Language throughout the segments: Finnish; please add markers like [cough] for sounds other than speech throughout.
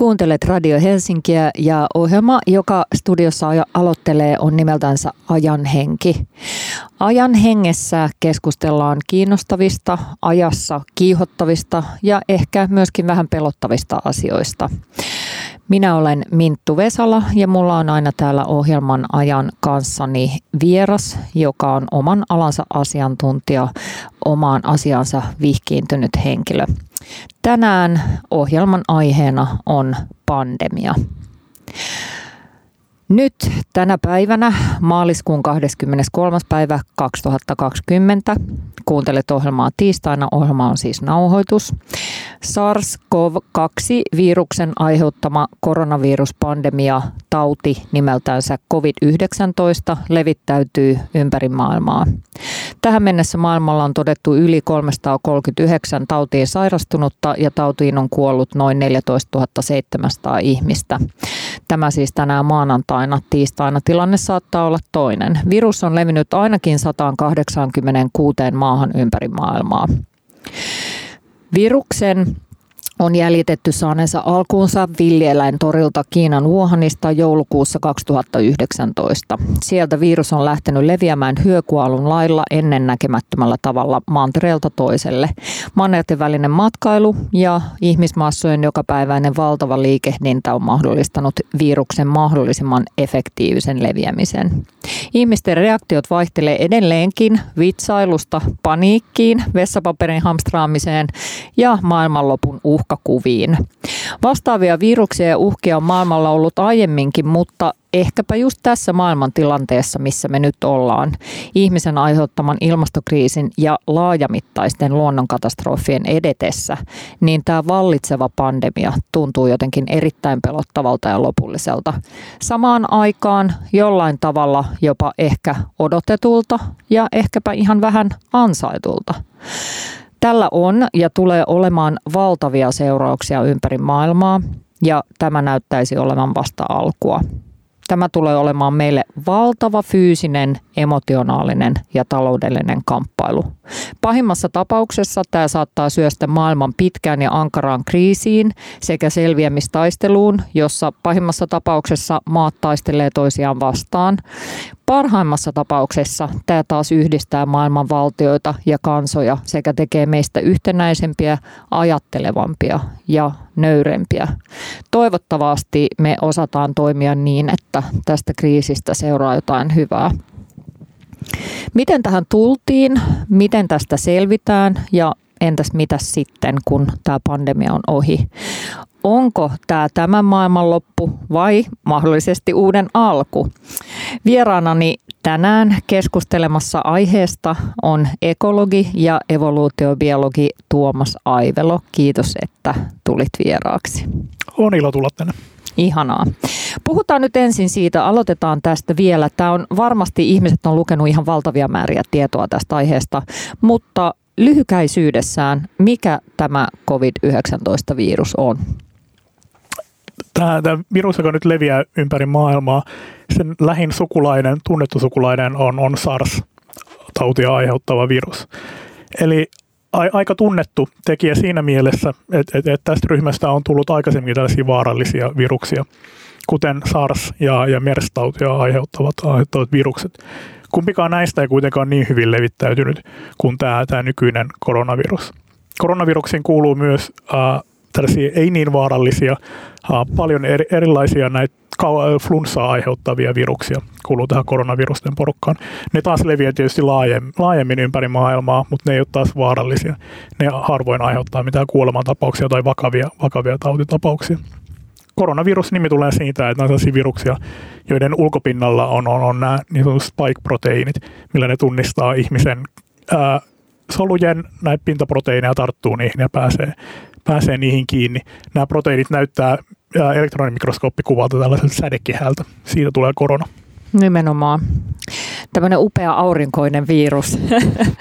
Kuuntelet Radio Helsinkiä ja ohjelma, joka studiossa aloittelee, on nimeltänsä Ajan henki. Ajan hengessä keskustellaan kiinnostavista, ajassa kiihottavista ja ehkä myöskin vähän pelottavista asioista. Minä olen Minttu Vesala ja mulla on aina täällä ohjelman ajan kanssani vieras, joka on oman alansa asiantuntija, omaan asiansa vihkiintynyt henkilö. Tänään ohjelman aiheena on pandemia. Nyt tänä päivänä, maaliskuun 23. päivä 2020, kuuntelet ohjelmaa tiistaina. Ohjelma on siis nauhoitus. SARS-CoV-2-viruksen aiheuttama koronaviruspandemia tauti nimeltänsä COVID-19 levittäytyy ympäri maailmaa. Tähän mennessä maailmalla on todettu yli 339 tautiin sairastunutta ja tautiin on kuollut noin 14 700 ihmistä. Tämä siis tänään maanantaina. Tiistaina tilanne saattaa olla toinen. Virus on levinnyt ainakin 186 maahan ympäri maailmaa. Viruksen on jäljitetty saaneensa alkuunsa villieläintorilta Kiinan Wuhanista joulukuussa 2019. Sieltä virus on lähtenyt leviämään hyökualun lailla ennennäkemättömällä tavalla mantereelta toiselle. Mannerten välinen matkailu ja ihmismassojen jokapäiväinen valtava liikehdintä on mahdollistanut viruksen mahdollisimman efektiivisen leviämisen. Ihmisten reaktiot vaihtelee edelleenkin vitsailusta paniikkiin, vessapaperin hamstraamiseen ja maailmanlopun uhkaan uhkakuviin. Vastaavia viruksia ja uhkia on maailmalla ollut aiemminkin, mutta ehkäpä just tässä maailmantilanteessa, missä me nyt ollaan, ihmisen aiheuttaman ilmastokriisin ja laajamittaisten luonnonkatastrofien edetessä, niin tämä vallitseva pandemia tuntuu jotenkin erittäin pelottavalta ja lopulliselta. Samaan aikaan jollain tavalla jopa ehkä odotetulta ja ehkäpä ihan vähän ansaitulta. Tällä on ja tulee olemaan valtavia seurauksia ympäri maailmaa ja tämä näyttäisi olevan vasta alkua. Tämä tulee olemaan meille valtava fyysinen, emotionaalinen ja taloudellinen kamppailu. Pahimmassa tapauksessa tämä saattaa syöstä maailman pitkään ja ankaraan kriisiin sekä selviämistaisteluun, jossa pahimmassa tapauksessa maat taistelee toisiaan vastaan. Parhaimmassa tapauksessa tämä taas yhdistää maailman valtioita ja kansoja sekä tekee meistä yhtenäisempiä, ajattelevampia ja nöyrempiä. Toivottavasti me osataan toimia niin, että tästä kriisistä seuraa jotain hyvää. Miten tähän tultiin, miten tästä selvitään ja entäs mitä sitten, kun tämä pandemia on ohi? Onko tämä tämän maailman loppu vai mahdollisesti uuden alku? Vieraanani tänään keskustelemassa aiheesta on ekologi ja evoluutiobiologi Tuomas Aivelo. Kiitos, että tulit vieraaksi. On ilo tulla tänne. Ihanaa. Puhutaan nyt ensin siitä, aloitetaan tästä vielä. Tämä on varmasti, ihmiset on lukenut ihan valtavia määriä tietoa tästä aiheesta, mutta lyhykäisyydessään, mikä tämä COVID-19-virus on? Tämä, tämä virus, joka nyt leviää ympäri maailmaa, sen lähin sukulainen, tunnettu sukulainen on, on SARS-tautia aiheuttava virus. Eli aika tunnettu tekijä siinä mielessä, että, että, että tästä ryhmästä on tullut aikaisemmin tällaisia vaarallisia viruksia, kuten SARS ja, ja MERS-tautia aiheuttavat, aiheuttavat virukset. Kumpikaan näistä ei kuitenkaan niin hyvin levittäytynyt kuin tämä, tämä nykyinen koronavirus. Koronaviruksiin kuuluu myös äh, tällaisia ei niin vaarallisia, äh, paljon eri, erilaisia näitä flunssaa aiheuttavia viruksia kuuluu tähän koronavirusten porukkaan. Ne taas leviää tietysti laajemmin, laajemmin ympäri maailmaa, mutta ne ei ole taas vaarallisia. Ne harvoin aiheuttaa mitään kuolemantapauksia tai vakavia, vakavia tautitapauksia. Koronavirus-nimi tulee siitä, että nämä on viruksia, joiden ulkopinnalla on, on, on nämä niin spike-proteiinit, millä ne tunnistaa ihmisen ää, solujen näitä pintaproteiineja tarttuu niihin ja pääsee, pääsee niihin kiinni. Nämä proteiinit näyttää elektronimikroskooppikuvalta tällaiselta sädekehältä. Siitä tulee korona. Nimenomaan. Tämmöinen upea aurinkoinen virus.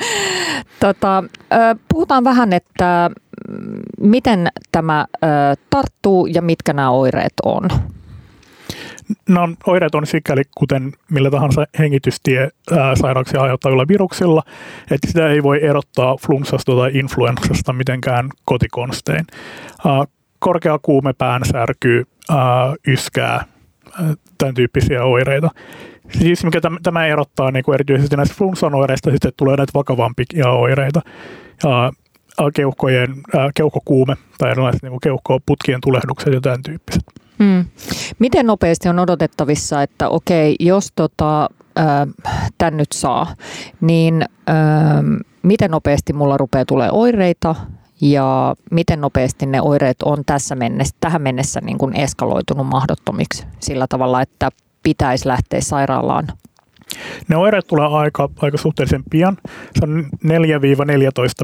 [laughs] tota, puhutaan vähän, että mm, miten tämä tarttuu ja mitkä nämä oireet on. No, oireet on sikäli kuten millä tahansa hengitystie sairauksia aiheuttavilla viruksilla, että sitä ei voi erottaa flunssasta tai influenssasta mitenkään kotikonstein korkea kuume, päänsärky, ää, yskää, tämän tyyppisiä oireita. Siis mikä tämä erottaa niin kuin erityisesti näistä flunssan oireista, sitten tulee näitä vakavampia oireita. Keuhkojen, keuhkokuume tai erilaiset niin keuhkoputkien tulehdukset ja tämän tyyppiset. Hmm. Miten nopeasti on odotettavissa, että okei, jos tota, tämän nyt saa, niin äh, miten nopeasti mulla rupeaa tulee oireita ja miten nopeasti ne oireet on tässä mennessä, tähän mennessä niin kuin eskaloitunut mahdottomiksi sillä tavalla, että pitäisi lähteä sairaalaan? Ne oireet tulee aika, aika suhteellisen pian. Se on 4-14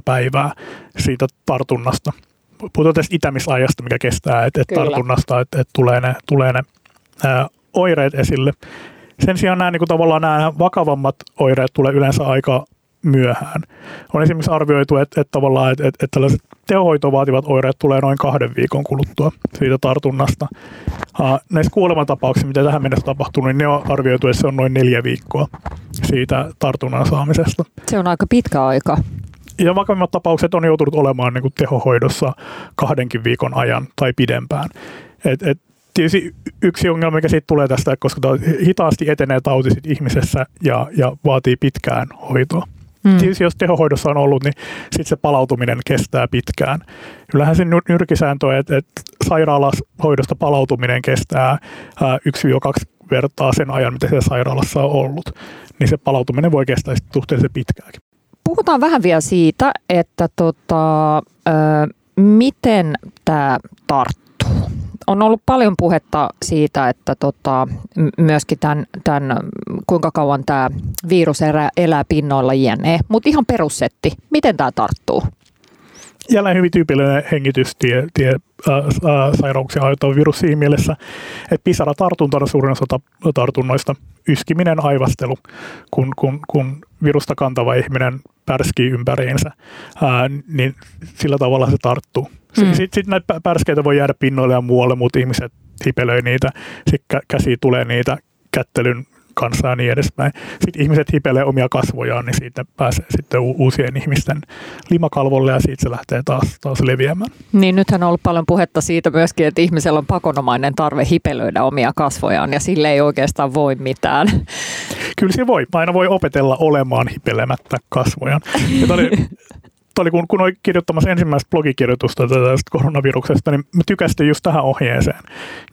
päivää siitä tartunnasta. Puhutaan tästä itämisajasta, mikä kestää, että et tartunnasta, että et tulee ne, tulee ne ää, oireet esille. Sen sijaan nämä, niin kuin tavallaan nämä vakavammat oireet tulee yleensä aika myöhään. On esimerkiksi arvioitu, että, että, tavallaan, että, että, että tällaiset tehohoitoa vaativat oireet tulee noin kahden viikon kuluttua siitä tartunnasta. Uh, näissä kuolemantapauksissa, mitä tähän mennessä tapahtunut, niin ne on arvioitu, että se on noin neljä viikkoa siitä tartunnan saamisesta. Se on aika pitkä aika. Ja vakavimmat tapaukset on joutunut olemaan niin kuin tehohoidossa kahdenkin viikon ajan tai pidempään. Et, et, tietysti yksi ongelma, mikä siitä tulee tästä, koska hitaasti etenee tauti ihmisessä ja, ja vaatii pitkään hoitoa. Mm. Tietysti jos tehohoidossa on ollut, niin sitten se palautuminen kestää pitkään. Kyllähän se nyrkisääntö on, että, että sairaalahoidosta palautuminen kestää 1-2 vertaa sen ajan, mitä se sairaalassa on ollut. Niin se palautuminen voi kestää sitten suhteellisen pitkäänkin. Puhutaan vähän vielä siitä, että tota, ö, miten tämä tarttuu on ollut paljon puhetta siitä, että tota, myöskin tämän, tämän, kuinka kauan tämä virus elää, elää pinnoilla jne. Mutta ihan perussetti, miten tämä tarttuu? Jälleen hyvin tyypillinen hengitystie tie, äh, äh, sairauksia aiheuttava virus siinä mielessä, että pisaratartuntana suurin osa tartunnoista yskiminen, aivastelu, kun, kun, kun virusta kantava ihminen pärskii ympäriinsä, ää, niin sillä tavalla se tarttuu. Mm. Sitten sit näitä pärskeitä voi jäädä pinnoille ja muualle, mutta ihmiset hipelöi niitä, sitten käsi tulee niitä kättelyn kanssa ja niin edespäin. Sitten ihmiset hipelee omia kasvojaan, niin siitä pääsee sitten uusien ihmisten limakalvolle ja siitä se lähtee taas, taas leviämään. Niin nythän on ollut paljon puhetta siitä myöskin, että ihmisellä on pakonomainen tarve hipelöidä omia kasvojaan ja sille ei oikeastaan voi mitään. Kyllä se voi. Aina voi opetella olemaan hipelemättä kasvojaan. Ja oli [laughs] oli, kun, kun olin kirjoittamassa ensimmäistä blogikirjoitusta tästä koronaviruksesta, niin mä tykästin just tähän ohjeeseen,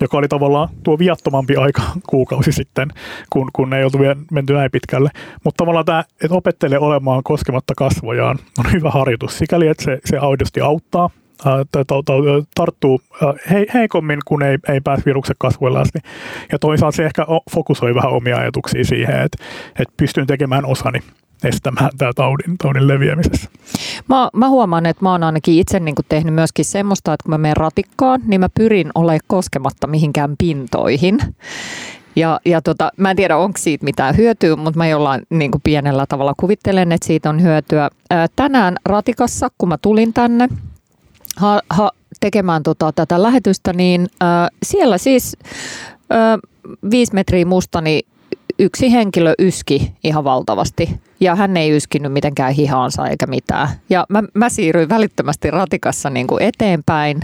joka oli tavallaan tuo viattomampi aika [laughs] kuukausi sitten, kun, kun ei oltu vielä menty näin pitkälle. Mutta tavallaan tämä, että opettelee olemaan koskematta kasvojaan, on hyvä harjoitus sikäli, että se, se aidosti auttaa tarttuu heikommin, kun ei, ei pääse viruksen kasvuille asti. Ja toisaalta se ehkä fokusoi vähän omia ajatuksia siihen, että, että pystyn tekemään osani estämään tämä taudin, taudin leviämisessä. Mä, mä huomaan, että mä oon ainakin itse niin tehnyt myöskin semmoista, että kun mä menen ratikkaan, niin mä pyrin olemaan koskematta mihinkään pintoihin. Ja, ja tota, mä en tiedä, onko siitä mitään hyötyä, mutta mä jollain niin kuin pienellä tavalla kuvittelen, että siitä on hyötyä. Ää, tänään ratikassa, kun mä tulin tänne ha, ha, tekemään tota, tätä lähetystä, niin ää, siellä siis ää, viisi metriä mustani yksi henkilö yski ihan valtavasti ja hän ei yskinyt mitenkään hihaansa eikä mitään. Ja mä, mä siirryin välittömästi ratikassa niin kuin eteenpäin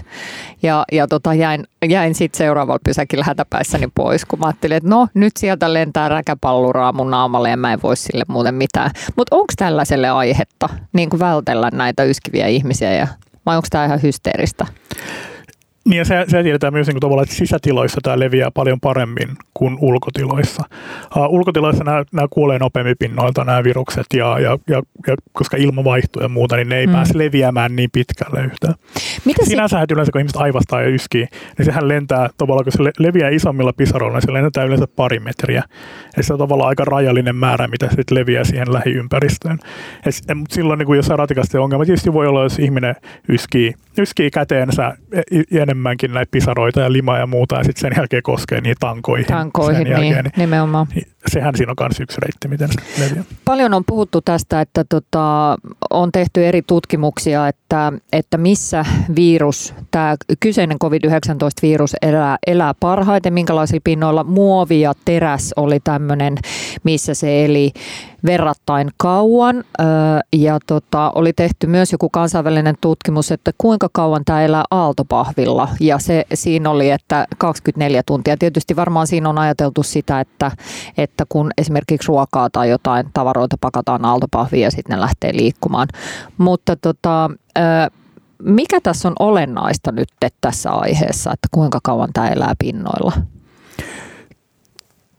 ja, ja tota jäin, jäin sitten seuraavalla pysäkillä hätäpäissäni pois, kun mä ajattelin, että no nyt sieltä lentää räkäpalluraa mun naamalle ja mä en voi sille muuten mitään. Mutta onko tällaiselle aihetta niin kuin vältellä näitä yskiviä ihmisiä ja vai onko tämä ihan hysteeristä? Niin ja se, se tiedetään myös niin tavallaan, että sisätiloissa tämä leviää paljon paremmin kuin ulkotiloissa. Uh, ulkotiloissa nämä, nämä kuolee nopeammin pinnoilta nämä virukset ja, ja, ja, ja koska ilma vaihtuu ja muuta, niin ne ei mm. pääse leviämään niin pitkälle yhtään. Mitä Sinänsä si- yleensä kun ihmiset aivastaa ja yskii, niin sehän lentää tavallaan, kun se leviää isommilla pisaroilla, niin se lentää yleensä pari metriä. Ja se on tavallaan aika rajallinen määrä, mitä sitten leviää siihen lähiympäristöön. Mutta silloin, niin kun jos on ratikasti ongelma, tietysti voi olla, jos ihminen yskii, yskii käteensä enemmän enemmänkin näitä pisaroita ja limaa ja muuta, ja sitten sen jälkeen koskee niitä tankoihin. Tankoihin, sen jälkeen, niin, niin, nimenomaan. Niin sehän siinä on myös yksi reitti, miten se leviää. Paljon on puhuttu tästä, että tota, on tehty eri tutkimuksia, että, että missä virus, tämä kyseinen COVID-19-virus elää, elää parhaiten, minkälaisilla pinnoilla muovi ja teräs oli tämmöinen, missä se eli verrattain kauan. Ja tota, oli tehty myös joku kansainvälinen tutkimus, että kuinka kauan tämä elää aaltopahvilla. Ja se siinä oli, että 24 tuntia. Tietysti varmaan siinä on ajateltu sitä, että, että kun esimerkiksi ruokaa tai jotain tavaroita pakataan aaltopahviin ja sitten ne lähtee liikkumaan. Mutta tota, mikä tässä on olennaista nyt tässä aiheessa, että kuinka kauan tämä elää pinnoilla?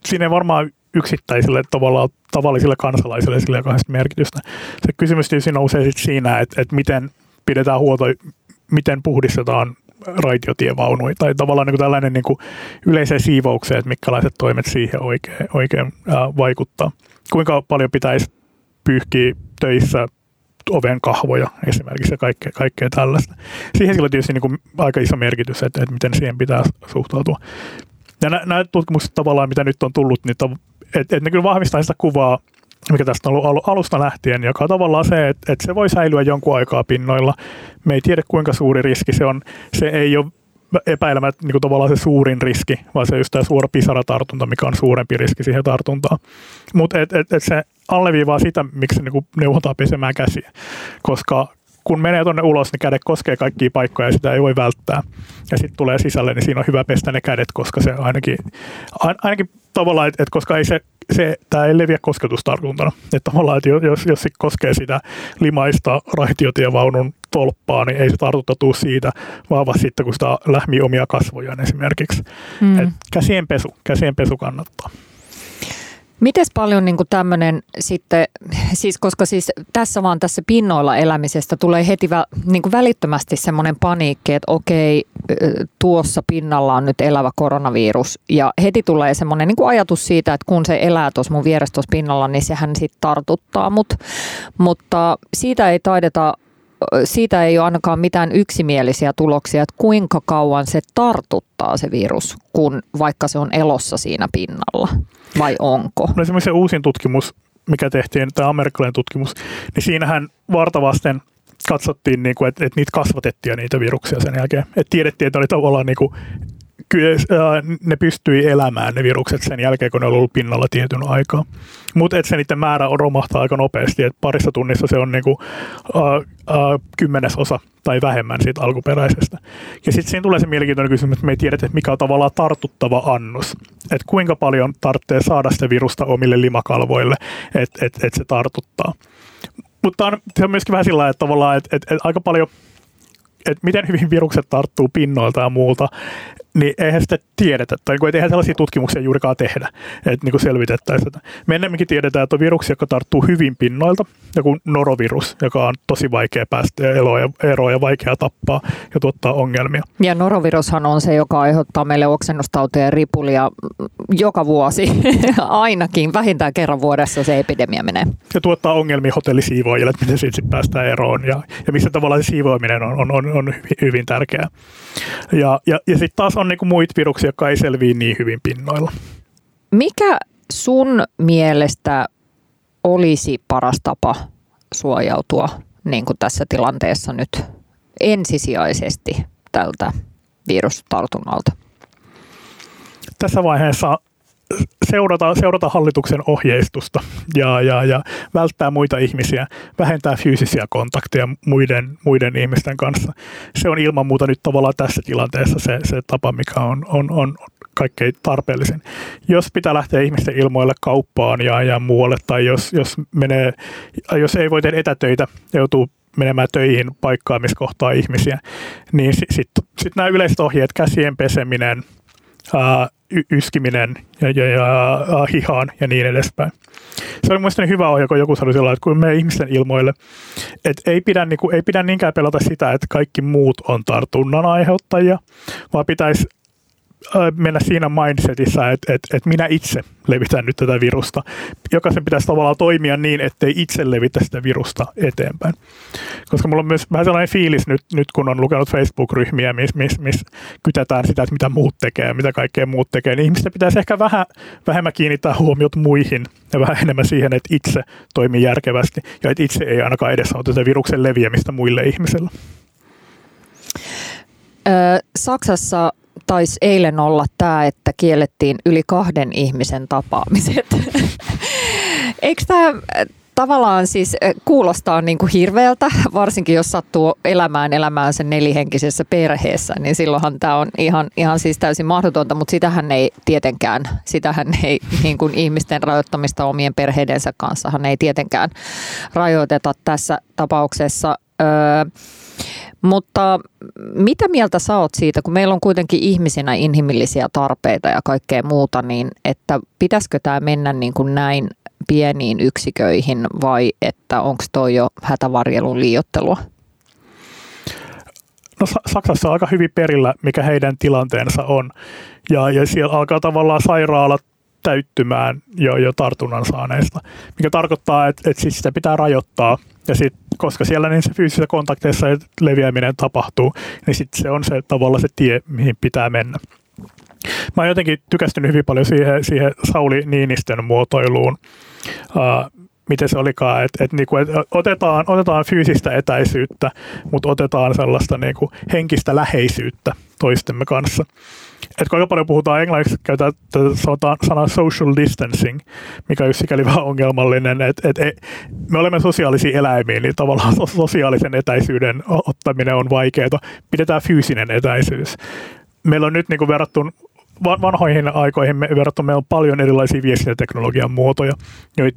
Siinä ei varmaan yksittäisille tavallaan tavallisille kansalaisille sillä on merkitystä. Se kysymys tietysti nousee siinä, että, että miten pidetään huolta, miten puhdistetaan raitiotievaunuja tai tavallaan niin kuin tällainen niin kuin yleiseen siivoukseen, että minkälaiset toimet siihen oikein, oikein ää, vaikuttaa. Kuinka paljon pitäisi pyyhkiä töissä oven kahvoja esimerkiksi ja kaikkea, kaikkea tällaista. Siihen sillä on tietysti niin kuin aika iso merkitys, että, että miten siihen pitää suhtautua. Ja nämä tutkimukset tavallaan, mitä nyt on tullut, niin että et ne kyllä vahvistaa sitä kuvaa, mikä tästä on ollut alusta lähtien, joka on tavallaan se, että, että se voi säilyä jonkun aikaa pinnoilla. Me ei tiedä, kuinka suuri riski se on. Se ei ole epäilemät niin kuin tavallaan se suurin riski, vaan se just tämä suora pisaratartunta, mikä on suurempi riski siihen tartuntaan. Mutta et, et, et se alleviivaa sitä, miksi niin neuvotaan pesemään käsiä, koska kun menee tuonne ulos, niin kädet koskee kaikkia paikkoja ja sitä ei voi välttää. Ja sitten tulee sisälle, niin siinä on hyvä pestä ne kädet, koska se ainakin, ainakin tavallaan, että, koska ei se, se, tämä ei leviä kosketustartuntana. Että tavallaan, että jos, jos se koskee sitä limaista raitiotievaunun tolppaa, niin ei se tartunta tule siitä, vaan vasta sitten, kun sitä lähmii omia kasvojaan esimerkiksi. Mm. Et käsien pesu, käsien pesu kannattaa. Miten paljon niin tämmöinen sitten, siis koska siis tässä vaan tässä pinnoilla elämisestä tulee heti vä, niin välittömästi semmoinen paniikki, että okei, tuossa pinnalla on nyt elävä koronavirus. Ja heti tulee semmoinen niin ajatus siitä, että kun se elää tuossa mun vieressä tuossa pinnalla, niin sehän sitten tartuttaa mut. Mutta siitä ei taideta siitä ei ole ainakaan mitään yksimielisiä tuloksia, että kuinka kauan se tartuttaa se virus, kun vaikka se on elossa siinä pinnalla, vai onko? No esimerkiksi se uusin tutkimus, mikä tehtiin, tämä amerikkalainen tutkimus, niin siinähän vartavasten katsottiin, niin kuin, että, niitä kasvatettiin niitä viruksia sen jälkeen. Että tiedettiin, että oli tavallaan niin kuin kyllä ne pystyi elämään ne virukset sen jälkeen, kun ne on ollut pinnalla tietyn aikaa. Mutta se niiden määrä on romahtaa aika nopeasti, että parissa tunnissa se on niinku, uh, uh, kymmenesosa tai vähemmän siitä alkuperäisestä. Ja sitten siinä tulee se mielenkiintoinen kysymys, että me ei tiedetä, että mikä on tavallaan tartuttava annos. Että kuinka paljon tarvitsee saada sitä virusta omille limakalvoille, että et, et se tartuttaa. Mutta on, se on myöskin vähän sillä että tavallaan, että et, et aika paljon että miten hyvin virukset tarttuu pinnoilta ja muulta, niin eihän sitä tiedetä, tai niin eihän sellaisia tutkimuksia juurikaan tehdä, että niin selvitettäisiin sitä. Me ennemminkin tiedetään, että on viruksia, jotka tarttuu hyvin pinnoilta, joku norovirus, joka on tosi vaikea päästä eroon ja, eroon ja vaikea tappaa ja tuottaa ongelmia. Ja norovirushan on se, joka aiheuttaa meille oksennustautia ja ripulia joka vuosi, [laughs] ainakin vähintään kerran vuodessa se epidemia menee. Ja tuottaa ongelmia hotellisiivoajille, että miten siitä päästään eroon ja, ja missä tavalla se siivoaminen on, on, on, on hyvin, hyvin tärkeää. Ja, ja, ja sitten taas on niinku muita viruksia, jotka ei selviä niin hyvin pinnoilla. Mikä sun mielestä olisi paras tapa suojautua niin kuin tässä tilanteessa nyt ensisijaisesti tältä virustartunnalta? Tässä vaiheessa seurata, seurata hallituksen ohjeistusta ja, ja, ja välttää muita ihmisiä, vähentää fyysisiä kontakteja muiden, muiden ihmisten kanssa. Se on ilman muuta nyt tavallaan tässä tilanteessa se, se tapa, mikä on, on, on kaikkein tarpeellisin. Jos pitää lähteä ihmisten ilmoille kauppaan ja, ja muualle, tai jos, jos, menee, jos ei voi tehdä etätöitä, joutuu menemään töihin paikkaan, missä kohtaa ihmisiä, niin sitten sit, sit nämä yleiset ohjeet, käsien peseminen, ää, yskiminen ja, ja, ja hihaan ja niin edespäin. Se oli mielestäni hyvä ohje, kun joku sanoi sillä että kun me ihmisten ilmoille, että ei pidä, niin kuin, ei pidä niinkään pelata sitä, että kaikki muut on tartunnan aiheuttajia, vaan pitäisi mennä siinä mindsetissä, että, että, että minä itse levitän nyt tätä virusta. Jokaisen pitäisi tavallaan toimia niin, ettei itse levitä sitä virusta eteenpäin. Koska mulla on myös vähän sellainen fiilis nyt, nyt kun on lukenut Facebook-ryhmiä, missä mis, mis kytätään sitä, että mitä muut tekee mitä kaikkea muut tekee, niin ihmisten pitäisi ehkä vähän vähemmän kiinnittää huomiot muihin ja vähän enemmän siihen, että itse toimii järkevästi ja että itse ei ainakaan edesauta tätä viruksen leviämistä muille ihmisille. Saksassa taisi eilen olla tämä, että kiellettiin yli kahden ihmisen tapaamiset. [laughs] Eikö tämä tavallaan siis kuulostaa niin kuin hirveältä, varsinkin jos sattuu elämään elämäänsä nelihenkisessä perheessä, niin silloinhan tämä on ihan, ihan siis täysin mahdotonta, mutta sitähän ei tietenkään, sitähän ei [laughs] niin kuin ihmisten rajoittamista omien perheidensä kanssa ei tietenkään rajoiteta tässä tapauksessa. Öö, mutta mitä mieltä sä oot siitä, kun meillä on kuitenkin ihmisinä inhimillisiä tarpeita ja kaikkea muuta, niin että pitäisikö tämä mennä niin kuin näin pieniin yksiköihin vai että onko toi jo hätävarjelun liiottelua? No Saksassa on aika hyvin perillä, mikä heidän tilanteensa on. Ja, ja siellä alkaa tavallaan sairaalat täyttymään jo, jo tartunnan saaneista, mikä tarkoittaa, että, että siis sitä pitää rajoittaa. Ja sit, koska siellä niin se fyysisessä kontakteissa leviäminen tapahtuu, niin sit se on se tavallaan se tie, mihin pitää mennä. Mä oon jotenkin tykästynyt hyvin paljon siihen, siihen Sauli Niinistön muotoiluun, uh, miten se olikaan, että et niinku, et otetaan, otetaan fyysistä etäisyyttä, mutta otetaan sellaista niinku henkistä läheisyyttä toistemme kanssa. Et kuinka paljon puhutaan englanniksi, käytetään sanotaan sanaa social distancing, mikä on sikäli vähän ongelmallinen, että et, et, me olemme sosiaalisia eläimiä, niin tavallaan sosiaalisen etäisyyden ottaminen on vaikeaa. Pidetään fyysinen etäisyys. Meillä on nyt niin verrattuna vanhoihin aikoihin me, verrattuna meillä on paljon erilaisia viestintäteknologian muotoja,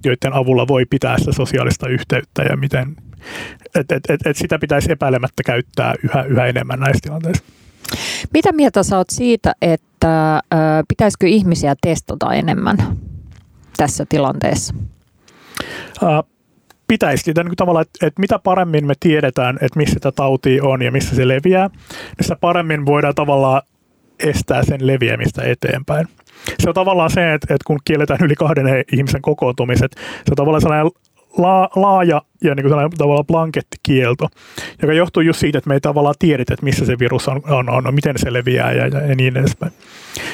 joiden avulla voi pitää sitä sosiaalista yhteyttä ja miten, et, et, et, et sitä pitäisi epäilemättä käyttää yhä, yhä enemmän näissä tilanteissa. Mitä mieltä sä oot siitä, että pitäisikö ihmisiä testata enemmän tässä tilanteessa? Pitäisi niin tavallaan, että, että mitä paremmin me tiedetään, että missä tämä tauti on ja missä se leviää, niin sitä paremmin voidaan tavallaan estää sen leviämistä eteenpäin. Se on tavallaan se, että, että kun kielletään yli kahden ihmisen kokoontumiset, se on tavallaan sellainen la, laaja ja niin kuin tavallaan blankettikielto, joka johtuu just siitä, että me ei tavallaan tiedetä, että missä se virus on, on, on miten se leviää ja, ja niin edespäin.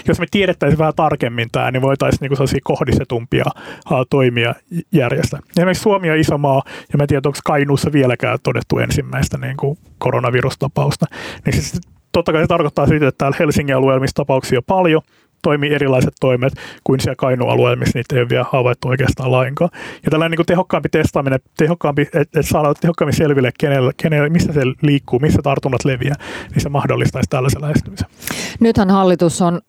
Jos me tiedettäisiin vähän tarkemmin tämä, niin voitaisiin niin sellaisia kohdistetumpia uh, toimia järjestää. Esimerkiksi Suomi on iso maa, ja mä en tiedä, onko Kainuussa vieläkään todettu ensimmäistä niin kuin koronavirustapausta. Niin siis totta kai se tarkoittaa sitä, että täällä Helsingin alueella, missä tapauksia on paljon, toimii erilaiset toimet kuin siellä Kainu-alueella, missä niitä ei ole vielä havaittu oikeastaan lainkaan. Ja tällainen niin tehokkaampi testaaminen, tehokkaampi, että et saadaan tehokkaammin selville, kenelle, kenelle, missä se liikkuu, missä tartunnat leviää, niin se mahdollistaisi tällaisen lähestymisen. Nythän hallitus on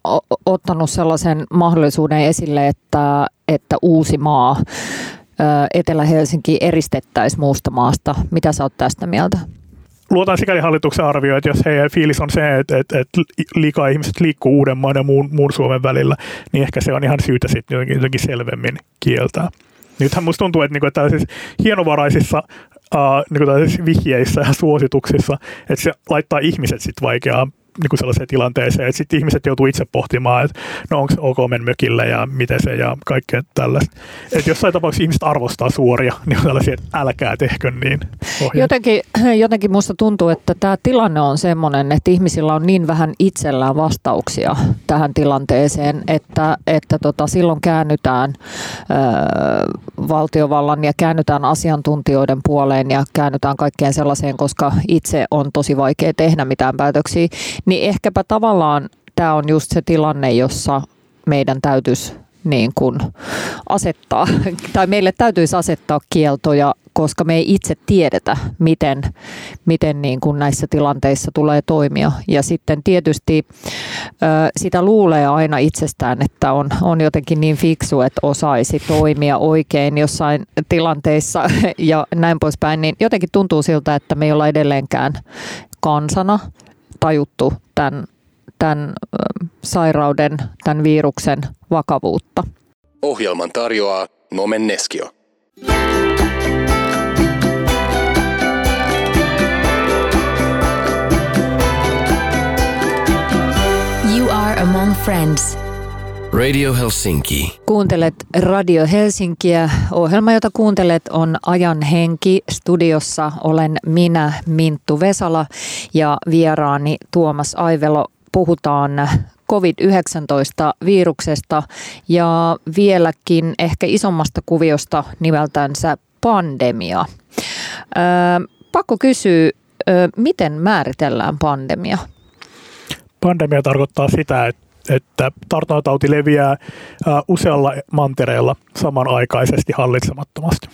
ottanut sellaisen mahdollisuuden esille, että, että uusi maa, Etelä-Helsinki eristettäisiin muusta maasta. Mitä sä oot tästä mieltä? Luotan sikäli hallituksen arvio, että jos heidän fiilis on se, että, että, että liikaa ihmiset liikkuu Uudenmaan ja muun, muun Suomen välillä, niin ehkä se on ihan syytä sitten jotenkin, jotenkin selvemmin kieltää. Nythän musta tuntuu, että, niin että tällaisissa hienovaraisissa uh, niin vihjeissä ja suosituksissa, että se laittaa ihmiset sitten vaikeaan niin sellaiseen tilanteeseen, että sitten ihmiset joutuu itse pohtimaan, että no onko ok mennä mökille ja miten se ja kaikkea tällaista. Että jossain tapauksessa ihmiset arvostaa suoria, [laughs] niin on tällaisia, että älkää tehkö niin. Jotenkin, [clears throat] jotenkin musta tuntuu, että tämä tilanne on sellainen, että ihmisillä on niin vähän itsellään vastauksia tähän tilanteeseen, että, että tota, silloin käännytään ö, valtiovallan ja käännytään asiantuntijoiden puoleen ja käännytään kaikkeen sellaiseen, koska itse on tosi vaikea tehdä mitään päätöksiä niin ehkäpä tavallaan tämä on just se tilanne, jossa meidän täytyisi niin kuin asettaa, [laughs] tai meille täytyisi asettaa kieltoja, koska me ei itse tiedetä, miten, miten niin kuin näissä tilanteissa tulee toimia. Ja sitten tietysti sitä luulee aina itsestään, että on, on jotenkin niin fiksu, että osaisi toimia oikein jossain tilanteissa [laughs] ja näin poispäin, niin jotenkin tuntuu siltä, että me ei olla edelleenkään kansana tajuttu tämän, tämän sairauden, tämän viruksen vakavuutta. Ohjelman tarjoaa Nomen Neskio. You are are among friends. Radio Helsinki. Kuuntelet Radio Helsinkiä. Ohjelma, jota kuuntelet, on Ajan henki. Studiossa olen minä, Minttu Vesala, ja vieraani Tuomas Aivelo. Puhutaan COVID-19-viruksesta ja vieläkin ehkä isommasta kuviosta nimeltänsä pandemia. Öö, pakko kysyä, öö, miten määritellään pandemia? Pandemia tarkoittaa sitä, että että tartuntatauti leviää usealla mantereella samanaikaisesti hallitsemattomasti.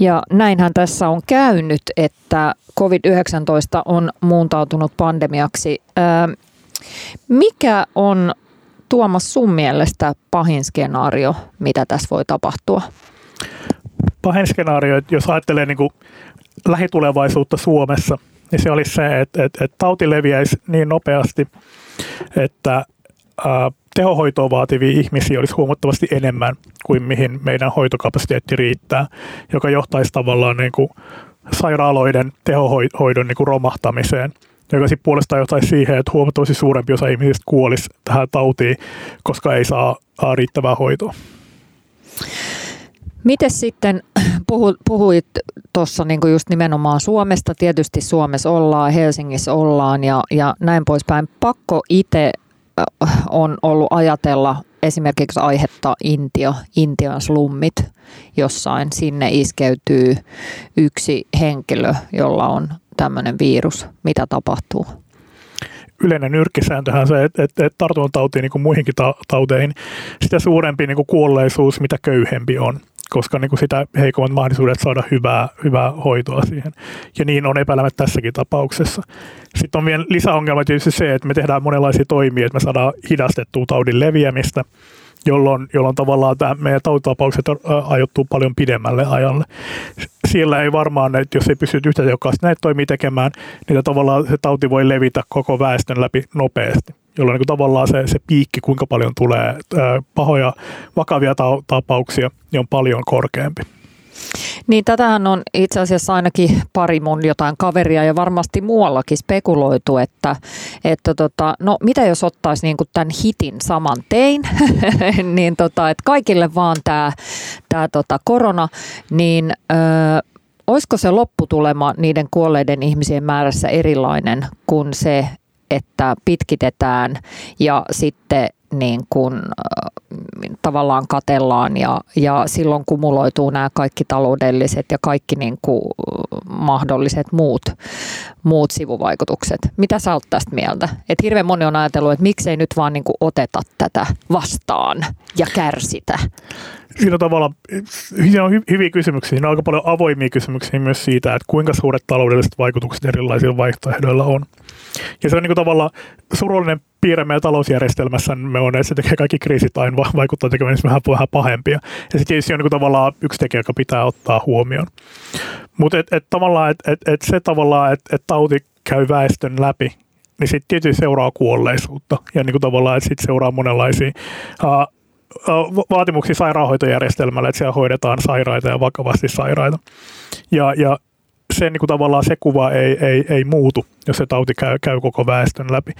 Ja näinhän tässä on käynyt, että COVID-19 on muuntautunut pandemiaksi. Mikä on Tuomas sun mielestä pahin skenaario, mitä tässä voi tapahtua? Pahin skenaario, jos ajattelee niin kuin lähitulevaisuutta Suomessa, niin se olisi se, että, että, että tauti leviäisi niin nopeasti, että ää, tehohoitoa vaativia ihmisiä olisi huomattavasti enemmän kuin mihin meidän hoitokapasiteetti riittää, joka johtaisi tavallaan niin kuin sairaaloiden tehohoidon niin kuin romahtamiseen – joka sitten puolestaan johtaisi siihen, että huomattavasti suurempi osa ihmisistä kuolisi tähän tautiin, koska ei saa riittävää hoitoa. Miten sitten [clears throat] puhuit tuossa niinku just nimenomaan Suomesta, tietysti Suomessa ollaan, Helsingissä ollaan ja, ja näin poispäin. Pakko itse on ollut ajatella esimerkiksi aihetta Intia, Intian slummit jossain. Sinne iskeytyy yksi henkilö, jolla on tämmöinen virus, mitä tapahtuu? Yleinen nyrkkisääntöhän se, että, että, että tartuntatautiin niin kuin muihinkin tauteihin, sitä suurempi niin kuin kuolleisuus, mitä köyhempi on koska niin kuin sitä heikommat mahdollisuudet saada hyvää, hyvää hoitoa siihen. Ja niin on epäilemättä tässäkin tapauksessa. Sitten on vielä lisäongelma tietysti se, että me tehdään monenlaisia toimia, että me saadaan hidastettua taudin leviämistä – jolloin, jolloin tavallaan tämä meidän tautitapaukset ajoittuu paljon pidemmälle ajalle. Siellä ei varmaan, että jos ei pysty yhtä tehokkaasti näitä toimii tekemään, niin tavallaan se tauti voi levitä koko väestön läpi nopeasti jolloin niin tavallaan se, se piikki, kuinka paljon tulee pahoja, vakavia ta- tapauksia, niin on paljon korkeampi. Niin tätähän on itse asiassa ainakin pari mun jotain kaveria ja varmasti muuallakin spekuloitu, että, että tota, no mitä jos ottaisi niin tämän hitin saman tein, [laughs] niin tota, että kaikille vaan tämä tää tota korona, niin ö, olisiko se lopputulema niiden kuolleiden ihmisien määrässä erilainen kuin se, että pitkitetään ja sitten niin kuin, äh, tavallaan katellaan ja, ja silloin kumuloituu nämä kaikki taloudelliset ja kaikki niin kuin mahdolliset muut, muut sivuvaikutukset. Mitä sä oot tästä mieltä? Et hirveän moni on ajatellut, että miksei nyt vaan niin kuin oteta tätä vastaan ja kärsitä. Siinä on tavallaan siinä on hyviä kysymyksiä. Siinä on aika paljon avoimia kysymyksiä myös siitä, että kuinka suuret taloudelliset vaikutukset erilaisilla vaihtoehdoilla on. Ja se on niin tavallaan surullinen piirre meidän talousjärjestelmässä, me on, että se tekee kaikki kriisit aina vaikuttaa tekemään vähän, vähän pahempia. Ja se tietysti on niin tavallaan yksi tekijä, joka pitää ottaa huomioon. Mutta et, et tavallaan, että et, et se tavallaan, että et tauti käy väestön läpi, niin sitten tietysti seuraa kuolleisuutta. Ja niin kuin tavallaan, että sitten seuraa monenlaisia vaatimuksia sairaanhoitojärjestelmälle, että siellä hoidetaan sairaita ja vakavasti sairaita. Ja, ja se niin kuin tavallaan se kuva ei, ei, ei muutu, jos se tauti käy, käy koko väestön läpi.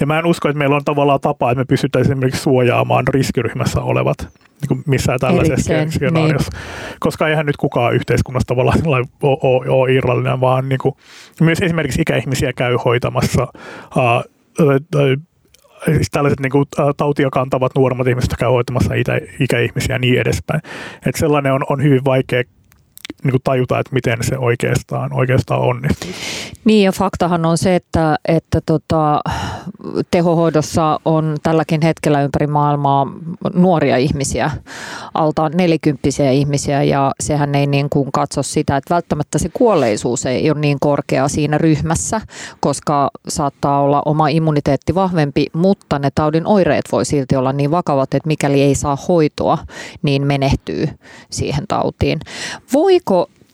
Ja mä en usko, että meillä on tavallaan tapa, että me pystyttäisiin esimerkiksi suojaamaan riskiryhmässä olevat niin kuin missään tällaisessa Erikseen, skenaariossa. Niin. Koska eihän nyt kukaan yhteiskunnassa tavallaan ole, ole, ole irrallinen, vaan niin kuin, myös esimerkiksi ikäihmisiä käy hoitamassa uh, siis tällaiset niin kuin, tautia kantavat nuoremmat ihmiset käy hoitamassa itä, ikäihmisiä ja niin edespäin. Et sellainen on, on hyvin vaikea niin kuin tajuta, että miten se oikeastaan, oikeastaan onnistuu. Niin ja faktahan on se, että, että tota, tehohoidossa on tälläkin hetkellä ympäri maailmaa nuoria ihmisiä, alta nelikymppisiä ihmisiä ja sehän ei niin kuin katso sitä, että välttämättä se kuolleisuus ei ole niin korkea siinä ryhmässä, koska saattaa olla oma immuniteetti vahvempi, mutta ne taudin oireet voi silti olla niin vakavat, että mikäli ei saa hoitoa, niin menehtyy siihen tautiin. Voiko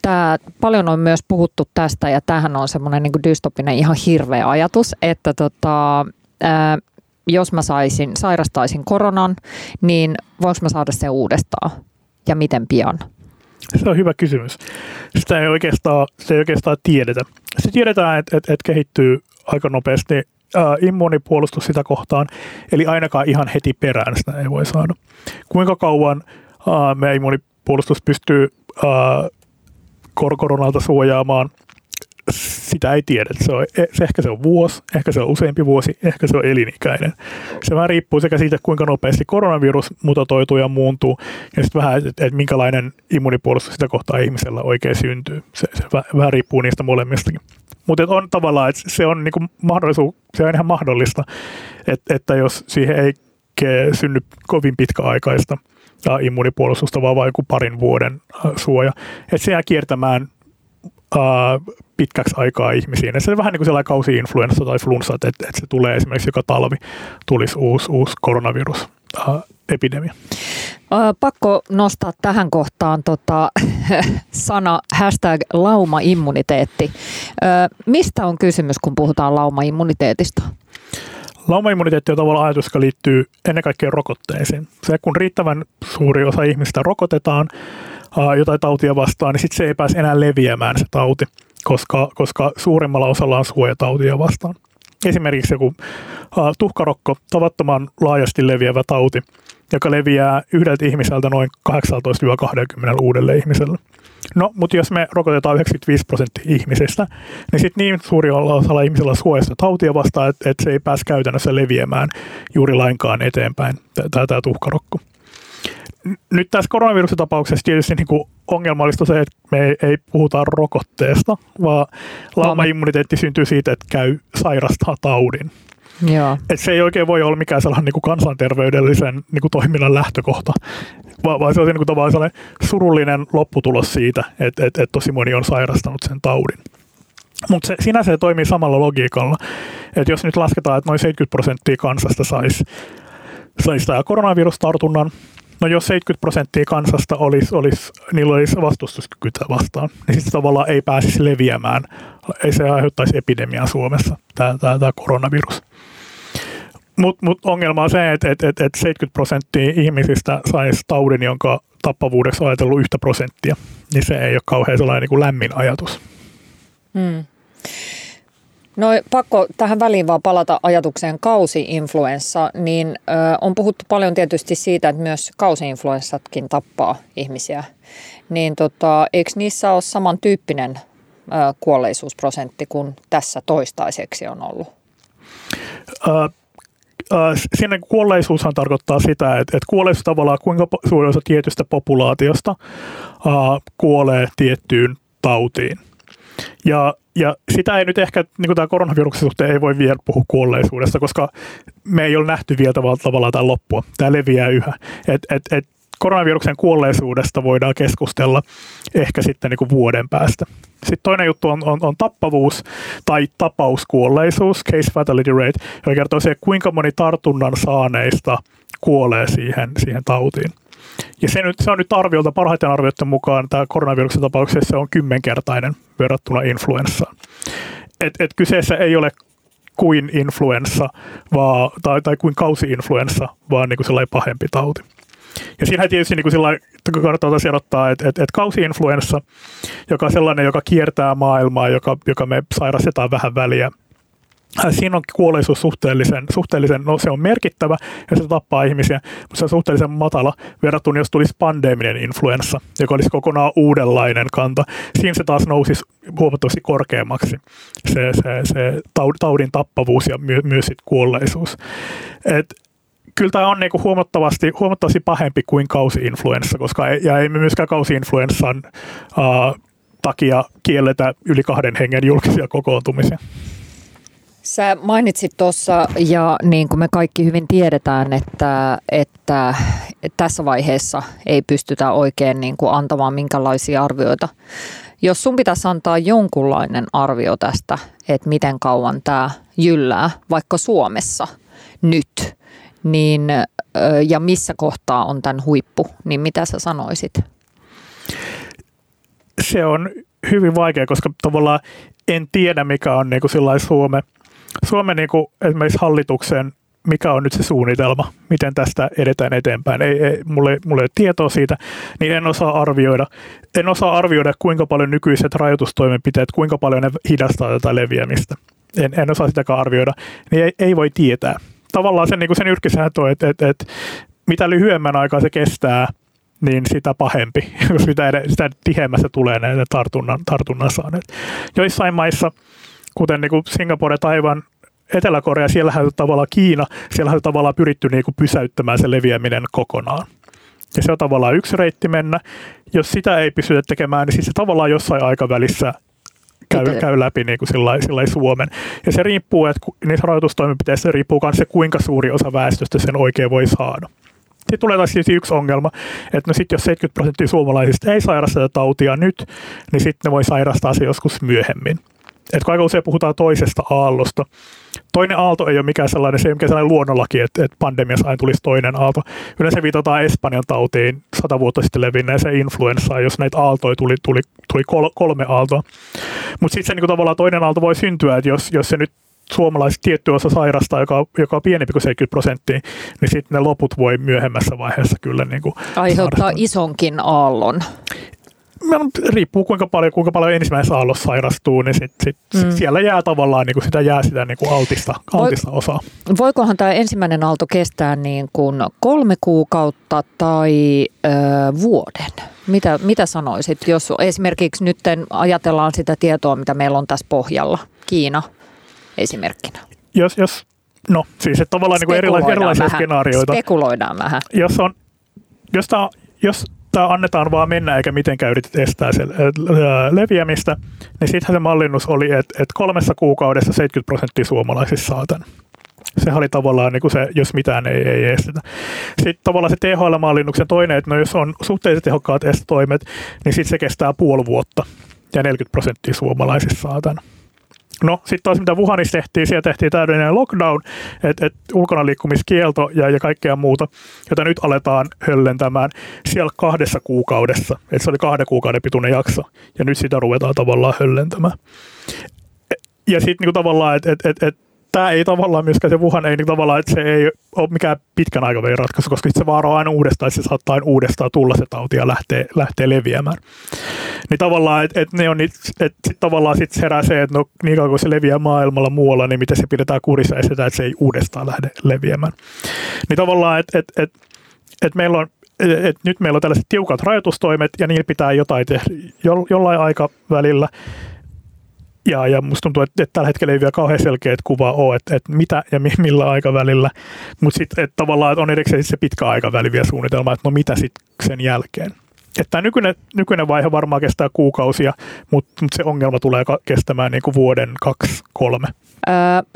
tämä, paljon on myös puhuttu tästä ja tämähän on semmoinen niin dystopinen ihan hirveä ajatus, että tota, ää, jos mä saisin, sairastaisin koronan, niin voinko mä saada sen uudestaan ja miten pian? Se on hyvä kysymys. Sitä ei oikeastaan, sitä ei oikeastaan tiedetä. Se tiedetään, että, että, että kehittyy aika nopeasti äh, immunipuolustus sitä kohtaan, eli ainakaan ihan heti perään sitä ei voi saada. Kuinka kauan äh, meidän immunipuolustus pystyy äh, koronalta suojaamaan – sitä ei tiedä. Se, on, e, se ehkä se on vuosi, ehkä se on useampi vuosi, ehkä se on elinikäinen. Se vähän riippuu sekä siitä, kuinka nopeasti koronavirus mutatoituu ja muuntuu, ja sitten vähän, että et minkälainen immunipuolustus sitä kohtaa ihmisellä oikein syntyy. Se, se vähän riippuu niistä molemmistakin. Mutta on tavallaan, että se on niinku mahdollisuus, se on ihan mahdollista, että, että jos siihen ei synny kovin pitkäaikaista immunipuolustusta, vaan vain parin vuoden suoja, että se jää kiertämään uh, pitkäksi aikaa ihmisiin. se on vähän niin kuin sellainen kausi-influenssa tai flunssa, että, että se tulee esimerkiksi joka talvi tulisi uusi, uusi koronavirus epidemia. Pakko nostaa tähän kohtaan tota, [laughs] sana hashtag laumaimmuniteetti. Mistä on kysymys, kun puhutaan laumaimmuniteetista? Laumaimmuniteetti on tavallaan ajatus, joka liittyy ennen kaikkea rokotteisiin. Se, kun riittävän suuri osa ihmistä rokotetaan, jotain tautia vastaan, niin sitten se ei pääse enää leviämään se tauti, koska, koska suurimmalla osalla on suojatautia vastaan. Esimerkiksi joku tuhkarokko, tavattoman laajasti leviävä tauti, joka leviää yhdeltä ihmiseltä noin 18-20 uudelle ihmiselle. No, mutta jos me rokotetaan 95 prosenttia ihmisistä, niin sitten niin suuri osalla ihmisellä on suojassa tautia vastaan, että, että se ei pääse käytännössä leviämään juuri lainkaan eteenpäin, tämä tuhkarokko nyt tässä koronaviruksen tapauksessa tietysti niin kuin ongelmallista se, että me ei, ei puhuta rokotteesta, vaan laumaimmuniteetti syntyy siitä, että käy sairastaa taudin. Joo. Et se ei oikein voi olla mikään sellainen niin kuin kansanterveydellisen niin kuin toiminnan lähtökohta, vaan, vaan se on niin kuin tavallaan sellainen surullinen lopputulos siitä, että, että, että tosi moni on sairastanut sen taudin. Mutta se, sinänsä se toimii samalla logiikalla, että jos nyt lasketaan, että noin 70 prosenttia kansasta saisi sais tämä koronavirustartunnan, No jos 70 prosenttia kansasta olisi, olisi, niillä olisi vastustuskykyä vastaan, niin sitten tavallaan ei pääsisi leviämään. Ei se aiheuttaisi epidemiaa Suomessa, tämä, tämä, tämä koronavirus. Mutta mut ongelma on se, että et, et, et 70 prosenttia ihmisistä saisi taudin, jonka tappavuudeksi on ajatellut yhtä prosenttia, niin se ei ole kauhean sellainen niin kuin lämmin ajatus. Hmm. No pakko tähän väliin vaan palata ajatukseen kausi-influenssa, niin ö, on puhuttu paljon tietysti siitä, että myös kausi-influenssatkin tappaa ihmisiä. Niin tota, eikö niissä ole samantyyppinen ö, kuolleisuusprosentti kuin tässä toistaiseksi on ollut? Uh siinä kuolleisuushan tarkoittaa sitä, että, että kuolleisuus tavallaan kuinka suuri osa tietystä populaatiosta kuolee tiettyyn tautiin. Ja, ja sitä ei nyt ehkä, niin kuin tämä koronaviruksen suhteen ei voi vielä puhua kuolleisuudesta, koska me ei ole nähty vielä tavallaan tämä loppua. Tämä leviää yhä. Et, et, et koronaviruksen kuolleisuudesta voidaan keskustella ehkä sitten niin kuin vuoden päästä. Sitten toinen juttu on, on, on tappavuus tai tapauskuolleisuus, case fatality rate, joka kertoo se, kuinka moni tartunnan saaneista kuolee siihen, siihen tautiin. Ja se, nyt, se on nyt arviolta, parhaiten arvioiden mukaan tämä koronaviruksen tapauksessa on kymmenkertainen verrattuna influenssaan. Et, et kyseessä ei ole kuin influenssa vaan, tai, tai kuin kausi-influenssa, vaan niin kuin sellainen pahempi tauti. Ja siinä tietysti niin kuin kannattaa taas erottaa, että, että, että kausi-influenssa, joka on sellainen, joka kiertää maailmaa, joka, joka me sairastetaan vähän väliä – siinä on kuolleisuus suhteellisen, suhteellisen, no se on merkittävä ja se tappaa ihmisiä, mutta se on suhteellisen matala verrattuna, jos tulisi pandeminen influenssa, joka olisi kokonaan uudenlainen kanta. Siinä se taas nousisi huomattavasti korkeammaksi, se, se, se taudin tappavuus ja my, myös sit kuolleisuus. Et, kyllä tämä on niinku huomattavasti, huomattavasti pahempi kuin kausi-influenssa, koska ei, ja ei myöskään kausi-influenssan uh, takia kielletä yli kahden hengen julkisia kokoontumisia. Sä mainitsit tuossa, ja niin kuin me kaikki hyvin tiedetään, että, että tässä vaiheessa ei pystytä oikein niin kuin antamaan minkälaisia arvioita. Jos sun pitäisi antaa jonkunlainen arvio tästä, että miten kauan tämä jyllää, vaikka Suomessa nyt, niin, ja missä kohtaa on tämän huippu, niin mitä sä sanoisit? Se on hyvin vaikea, koska tavallaan en tiedä, mikä on niin kuin Suome – Suomen niin kuin esimerkiksi hallituksen, mikä on nyt se suunnitelma, miten tästä edetään eteenpäin. Ei, ei, mulle, mulle ei ole tietoa siitä, niin en osaa arvioida. En osaa arvioida, kuinka paljon nykyiset rajoitustoimenpiteet, kuinka paljon ne hidastaa tätä leviämistä. en, en osaa sitäkään arvioida, niin ei, ei voi tietää. Tavallaan sen, niin kuin sen yrkkisääntö on, että, että, että mitä lyhyemmän aikaa se kestää, niin sitä pahempi, [laughs] sitä, sitä tihemmässä tulee ne tartunnan, tartunnan saaneet. Joissain maissa, kuten niin kuin Singapore, Taiwan, Etelä-Korea, siellähän tavallaan Kiina, siellähän on tavallaan pyritty niin kuin pysäyttämään se leviäminen kokonaan. Ja se on tavallaan yksi reitti mennä. Jos sitä ei pystytä tekemään, niin siis se tavallaan jossain aikavälissä käy, käy läpi niin kuin sillai, sillai Suomen. Ja se riippuu, että niissä rajoitustoimenpiteissä riippuu myös se, kuinka suuri osa väestöstä sen oikein voi saada. Sitten tulee taas siis yksi ongelma, että no sitten jos 70 prosenttia suomalaisista ei sairasta tätä tautia nyt, niin sitten ne voi sairastaa se joskus myöhemmin. Että aika usein puhutaan toisesta aallosta. Toinen aalto ei ole mikään sellainen, se ei ole mikään sellainen luonnonlaki, että, että pandemiassa aina tulisi toinen aalto. Yleensä viitataan Espanjan tautiin sata vuotta sitten levinneeseen influenssaan, jos näitä aaltoja tuli, tuli, tuli kolme aaltoa. Mutta sitten se niin tavallaan toinen aalto voi syntyä, että jos, jos se nyt suomalaiset tietty osa sairastaa, joka, joka on pienempi kuin 70 prosenttia, niin sitten ne loput voi myöhemmässä vaiheessa kyllä niin kuin Aiheuttaa sairastaa. isonkin aallon riippuu kuinka paljon, kuinka paljon ensimmäisessä aallossa sairastuu, niin sit, sit mm. siellä jää tavallaan niin kuin sitä jää sitä niin kuin altista, altista Voi, osaa. Voikohan tämä ensimmäinen aalto kestää niin kuin kolme kuukautta tai ö, vuoden? Mitä, mitä sanoisit, jos esimerkiksi nyt ajatellaan sitä tietoa, mitä meillä on tässä pohjalla, Kiina esimerkkinä? Jos, jos no siis että tavallaan niin kuin erilaisia, erilaisia vähän. skenaarioita. Spekuloidaan vähän. Jos, on, jos, tämä, jos tämä annetaan vaan mennä eikä mitenkään yritetä estää sen leviämistä, niin sittenhän se mallinnus oli, että, että kolmessa kuukaudessa 70 prosenttia suomalaisista saa tämän. Sehän oli tavallaan niin kuin se, jos mitään ei, ei estetä. Sitten tavallaan se THL-mallinnuksen toinen, että no jos on suhteellisesti tehokkaat estotoimet, niin sitten se kestää puoli vuotta ja 40 prosenttia suomalaisista saa tämän. No sitten taas mitä Wuhanissa tehtiin, siellä tehtiin täydellinen lockdown, että et ulkona liikkumiskielto ja, ja kaikkea muuta, jota nyt aletaan höllentämään siellä kahdessa kuukaudessa. Että se oli kahden kuukauden pituinen jakso ja nyt sitä ruvetaan tavallaan höllentämään. Ja sitten niinku tavallaan, että et, et, et, tämä ei tavallaan myöskään se Wuhan ei niin tavallaan, että se ei ole mikään pitkän aikavälin ratkaisu, koska se vaara on aina uudestaan, että se saattaa aina uudestaan tulla se tauti ja lähtee, lähtee leviämään. Niin tavallaan, että et ne on, että sit tavallaan sit herää se, että no niin kauan kuin se leviää maailmalla muualla, niin miten se pidetään kurissa estetään, että se ei uudestaan lähde leviämään. Niin tavallaan, että et, et, et meillä on et nyt meillä on tällaiset tiukat rajoitustoimet ja niillä pitää jotain tehdä jollain aikavälillä. Ja, ja musta tuntuu, että, että tällä hetkellä ei vielä kauhean selkeät kuva ole, että, että mitä ja millä aikavälillä. Mutta sitten tavallaan että on erikseen se pitkä aikaväli vielä suunnitelma, että no mitä sitten sen jälkeen. Että tämä nykyinen, nykyinen vaihe varmaan kestää kuukausia, mutta, se ongelma tulee kestämään niin kuin vuoden, kaksi, kolme.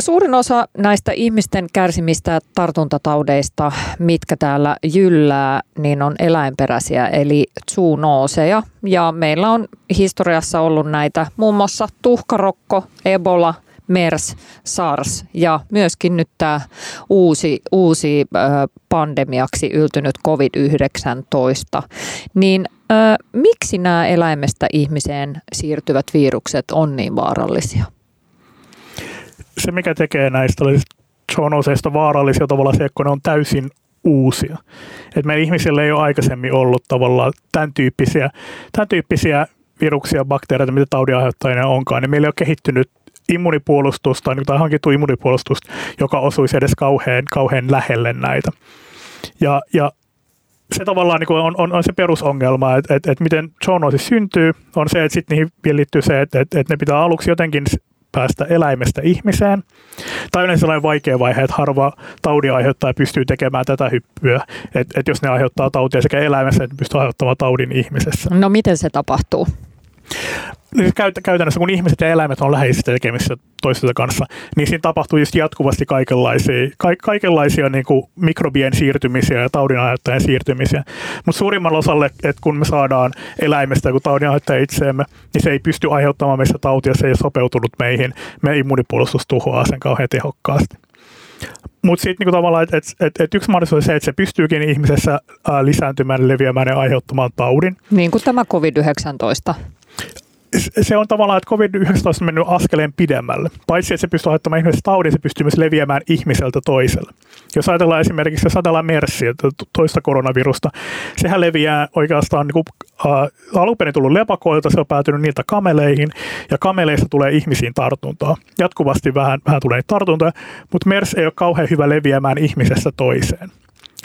Suurin osa näistä ihmisten kärsimistä tartuntataudeista, mitkä täällä jyllää, niin on eläinperäisiä, eli zoonooseja. Ja meillä on historiassa ollut näitä muun muassa tuhkarokko, ebola, MERS, SARS ja myöskin nyt tämä uusi, uusi pandemiaksi yltynyt COVID-19. Niin miksi nämä eläimestä ihmiseen siirtyvät virukset on niin vaarallisia? se, mikä tekee näistä zoonoseista vaarallisia tavalla se, kun ne on täysin uusia. Et meidän ihmisillä ei ole aikaisemmin ollut tavallaan tämän tyyppisiä, tämän tyyppisiä viruksia, bakteereita, mitä taudinaiheuttajina onkaan, niin meillä ei ole kehittynyt immunipuolustusta tai hankittu immunipuolustusta, joka osuisi edes kauhean, kauhean lähelle näitä. Ja, ja se tavallaan niin on, on, on, se perusongelma, että että että miten zoonoosi syntyy, on se, että sitten niihin vielä liittyy se, että että että ne pitää aluksi jotenkin päästä eläimestä ihmiseen. Tai yleensä sellainen vaikea vaihe, että harva taudin aiheuttaja pystyy tekemään tätä hyppyä. Että et jos ne aiheuttaa tautia sekä eläimessä, että pystyy aiheuttamaan taudin ihmisessä. No miten se tapahtuu? Niin käytännössä kun ihmiset ja eläimet on läheisissä tekemisissä toistensa kanssa, niin siinä tapahtuu just jatkuvasti kaikenlaisia, ka- kaikenlaisia niin kuin mikrobien siirtymisiä ja taudinaiheuttajien siirtymisiä. Mutta suurimman osalle, että kun me saadaan eläimestä joku taudinaiheuttajia itseemme, niin se ei pysty aiheuttamaan meistä tautia, se ei ole sopeutunut meihin. Meidän immunipuolustus tuhoaa sen kauhean tehokkaasti. Mutta sitten niinku tavallaan, että et, et, et yksi mahdollisuus on se, että se pystyykin ihmisessä ää, lisääntymään, leviämään ja aiheuttamaan taudin. Niin kuin tämä COVID-19. Se on tavallaan, että COVID-19 on mennyt askeleen pidemmälle. Paitsi, että se pystyy aiheuttamaan ihmiselle taudin, se pystyy myös leviämään ihmiseltä toiselle. Jos ajatellaan esimerkiksi, jos ajatellaan MERSiä, toista koronavirusta, sehän leviää oikeastaan niin äh, alun perin tullut lepakoilta, se on päätynyt niiltä kameleihin, ja kameleista tulee ihmisiin tartuntaa. Jatkuvasti vähän, vähän tulee niitä tartuntoja, mutta MERS ei ole kauhean hyvä leviämään ihmisestä toiseen.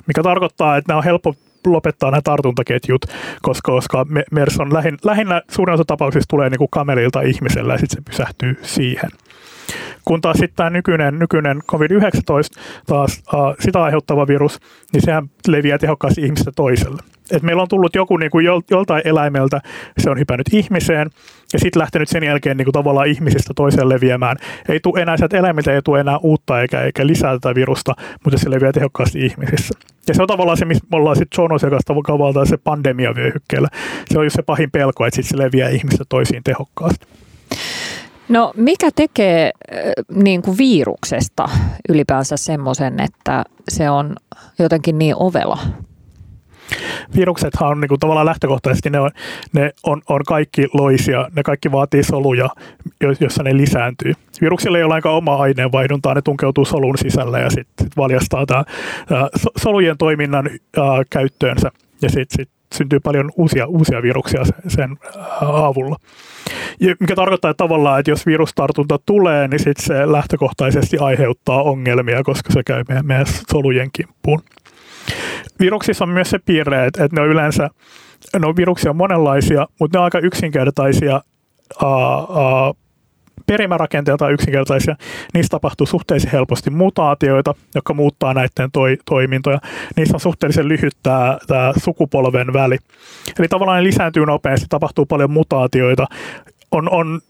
Mikä tarkoittaa, että nämä on helppo lopettaa nämä tartuntaketjut, koska, koska MERS on lähin, lähinnä suurin osa tapauksista tulee niin kuin kamelilta ihmisellä ja sitten se pysähtyy siihen. Kun taas sitten tämä nykyinen, nykyinen COVID-19, taas uh, sitä aiheuttava virus, niin sehän leviää tehokkaasti ihmistä toiselle. Et meillä on tullut joku niin kuin joltain eläimeltä, se on hypännyt ihmiseen, ja sitten lähtenyt sen jälkeen niin kuin tavallaan ihmisistä toiseen leviämään. Ei tule enää sieltä eläimiltä, ei tule enää uutta eikä, eikä lisää tätä virusta, mutta se leviää tehokkaasti ihmisissä. Ja se on tavallaan se, missä me ollaan sitten Jonos kavalta se pandemiavyöhykkeellä. Se on just se pahin pelko, että sitten se leviää ihmistä toisiin tehokkaasti. No mikä tekee niin kuin viruksesta ylipäänsä semmoisen, että se on jotenkin niin ovela? Viruksethan on niin kuin tavallaan lähtökohtaisesti, ne on, ne on, on kaikki loisia, ne kaikki vaatii soluja, joissa ne lisääntyy. Viruksilla ei ole aika oma aineenvaihduntaa, ne tunkeutuu solun sisälle ja sitten sit valjastaa tämä solujen toiminnan ää, käyttöönsä ja sitten sit syntyy paljon uusia, uusia viruksia sen avulla. Ja mikä tarkoittaa että tavallaan, että jos virustartunta tulee, niin sit se lähtökohtaisesti aiheuttaa ongelmia, koska se käy meidän, meidän solujen kimppuun. Viruksissa on myös se piirre, että, että ne on yleensä, no viruksia on monenlaisia, mutta ne on aika yksinkertaisia uh, uh, yksinkertaisia, niissä tapahtuu suhteellisen helposti mutaatioita, jotka muuttaa näiden toi, toimintoja. Niissä on suhteellisen lyhyt tämä, tämä sukupolven väli. Eli tavallaan ne lisääntyy nopeasti, tapahtuu paljon mutaatioita. On, on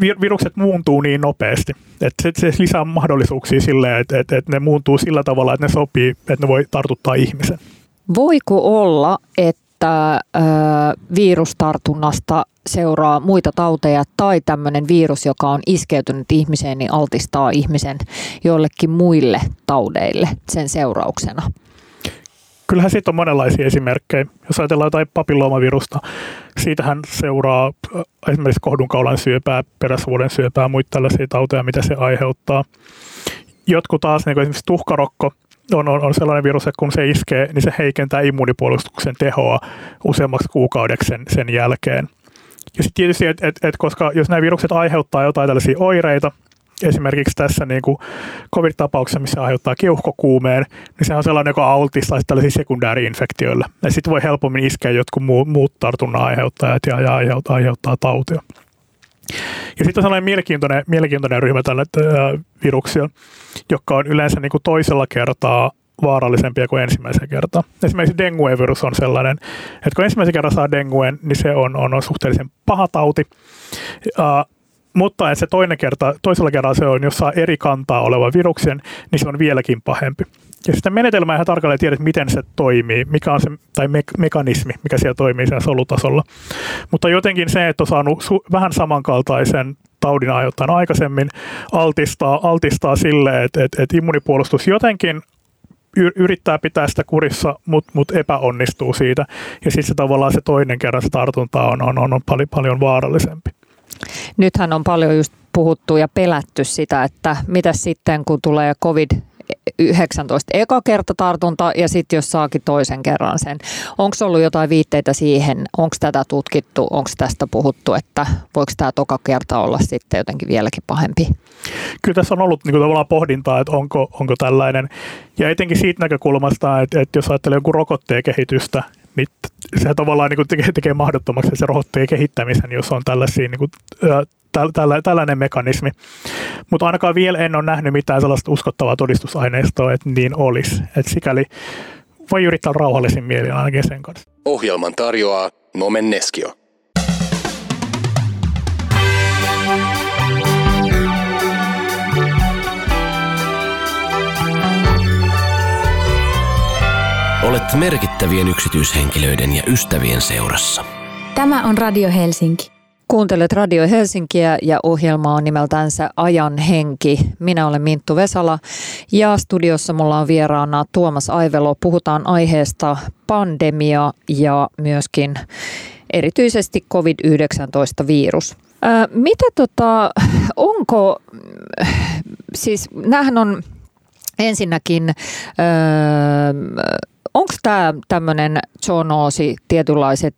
virukset muuntuu niin nopeasti, että se, se lisää mahdollisuuksia sille, että, että, että ne muuntuu sillä tavalla, että ne sopii, että ne voi tartuttaa ihmisen. Voiko olla, että ö, virustartunnasta seuraa muita tauteja tai tämmöinen virus, joka on iskeytynyt ihmiseen, niin altistaa ihmisen joillekin muille taudeille sen seurauksena? Kyllähän siitä on monenlaisia esimerkkejä. Jos ajatellaan jotain papilloomavirusta, siitähän seuraa äh, esimerkiksi kohdunkaulan syöpää, peräsuuden syöpää, muita tällaisia tauteja, mitä se aiheuttaa. Jotkut taas, niin kuin esimerkiksi tuhkarokko, on, on, on sellainen virus, että kun se iskee, niin se heikentää immuunipuolustuksen tehoa useammaksi kuukaudeksi sen, sen jälkeen. Ja sitten tietysti, että et, et, koska jos nämä virukset aiheuttaa jotain tällaisia oireita, esimerkiksi tässä niin kuin COVID-tapauksessa, missä aiheuttaa keuhkokuumeen, niin se on sellainen, joka altistaa tällaisia sekundääriinfektioille. Ja sitten voi helpommin iskeä jotkut muut, tartunnan aiheuttajat ja, ja aiheuttaa, aiheuttaa tautia. Ja sitten on sellainen mielenkiintoinen, mielenkiintoinen ryhmä tällä äh, viruksia, joka on yleensä niin kuin toisella kertaa vaarallisempia kuin ensimmäisen kertaa. Esimerkiksi dengue-virus on sellainen, että kun ensimmäisen kerran saa denguen, niin se on, on, on suhteellisen paha tauti. Uh, mutta se toinen kerta, toisella kerralla se on, jos saa eri kantaa oleva viruksen, niin se on vieläkin pahempi. Ja sitten menetelmää ihan tarkalleen tiedät, miten se toimii, mikä on se tai me- mekanismi, mikä siellä toimii siellä solutasolla. Mutta jotenkin se, että on saanut su- vähän samankaltaisen taudin aiheuttajan aikaisemmin, altistaa, altistaa sille, että, että, että immunipuolustus jotenkin yrittää pitää sitä kurissa, mutta mut epäonnistuu siitä. Ja sitten tavallaan se toinen kerran se tartunta on, on, on, on paljon, paljon vaarallisempi. Nythän on paljon just puhuttu ja pelätty sitä, että mitä sitten kun tulee COVID 19 eka kerta tartunta ja sitten jos saakin toisen kerran sen. Onko ollut jotain viitteitä siihen, onko tätä tutkittu, onko tästä puhuttu, että voiko tämä toka kerta olla sitten jotenkin vieläkin pahempi? Kyllä tässä on ollut niin kuin tavallaan pohdintaa, että onko, onko tällainen, ja etenkin siitä näkökulmasta, että, että jos ajattelee jonkun rokotteen kehitystä, niin se tavallaan niin tekee, tekee mahdottomaksi se rokotteen kehittämisen, jos on tällaisia niin kuin, tällä, tällainen mekanismi. Mutta ainakaan vielä en ole nähnyt mitään sellaista uskottavaa todistusaineistoa, että niin olisi. Et sikäli voi yrittää rauhallisin mielin ainakin sen kanssa. Ohjelman tarjoaa Nomen Neskio. Olet merkittävien yksityishenkilöiden ja ystävien seurassa. Tämä on Radio Helsinki. Kuuntelet Radio Helsinkiä ja ohjelma on nimeltänsä Ajan henki. Minä olen Minttu Vesala ja studiossa mulla on vieraana Tuomas Aivelo. Puhutaan aiheesta pandemia ja myöskin erityisesti COVID-19-virus. Mitä tota, onko, siis näähän on ensinnäkin, onko tämä tämmöinen zoonoosi, tietynlaiset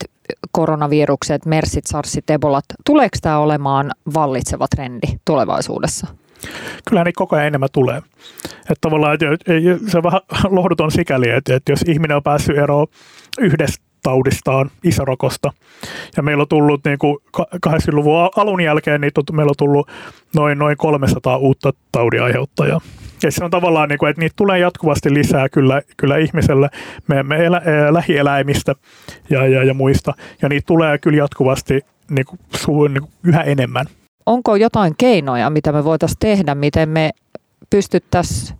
koronavirukset, mersit, sarsit, ebolat, tuleeko tämä olemaan vallitseva trendi tulevaisuudessa? Kyllä niin koko ajan enemmän tulee. Että tavallaan että se on vähän [laughs] lohduton sikäli, että, että jos ihminen on päässyt eroon yhdestä taudistaan, isärokosta. Ja meillä on tullut niin kuin 80-luvun alun jälkeen, niin meillä on tullut noin, noin 300 uutta taudiaiheuttajaa. Ja se on tavallaan, niin kuin, että niitä tulee jatkuvasti lisää kyllä, kyllä ihmiselle me, me elä, lähieläimistä ja, ja, ja muista. Ja niitä tulee kyllä jatkuvasti niin kuin, su, niin kuin yhä enemmän. Onko jotain keinoja, mitä me voitaisiin tehdä, miten me pystyttäisiin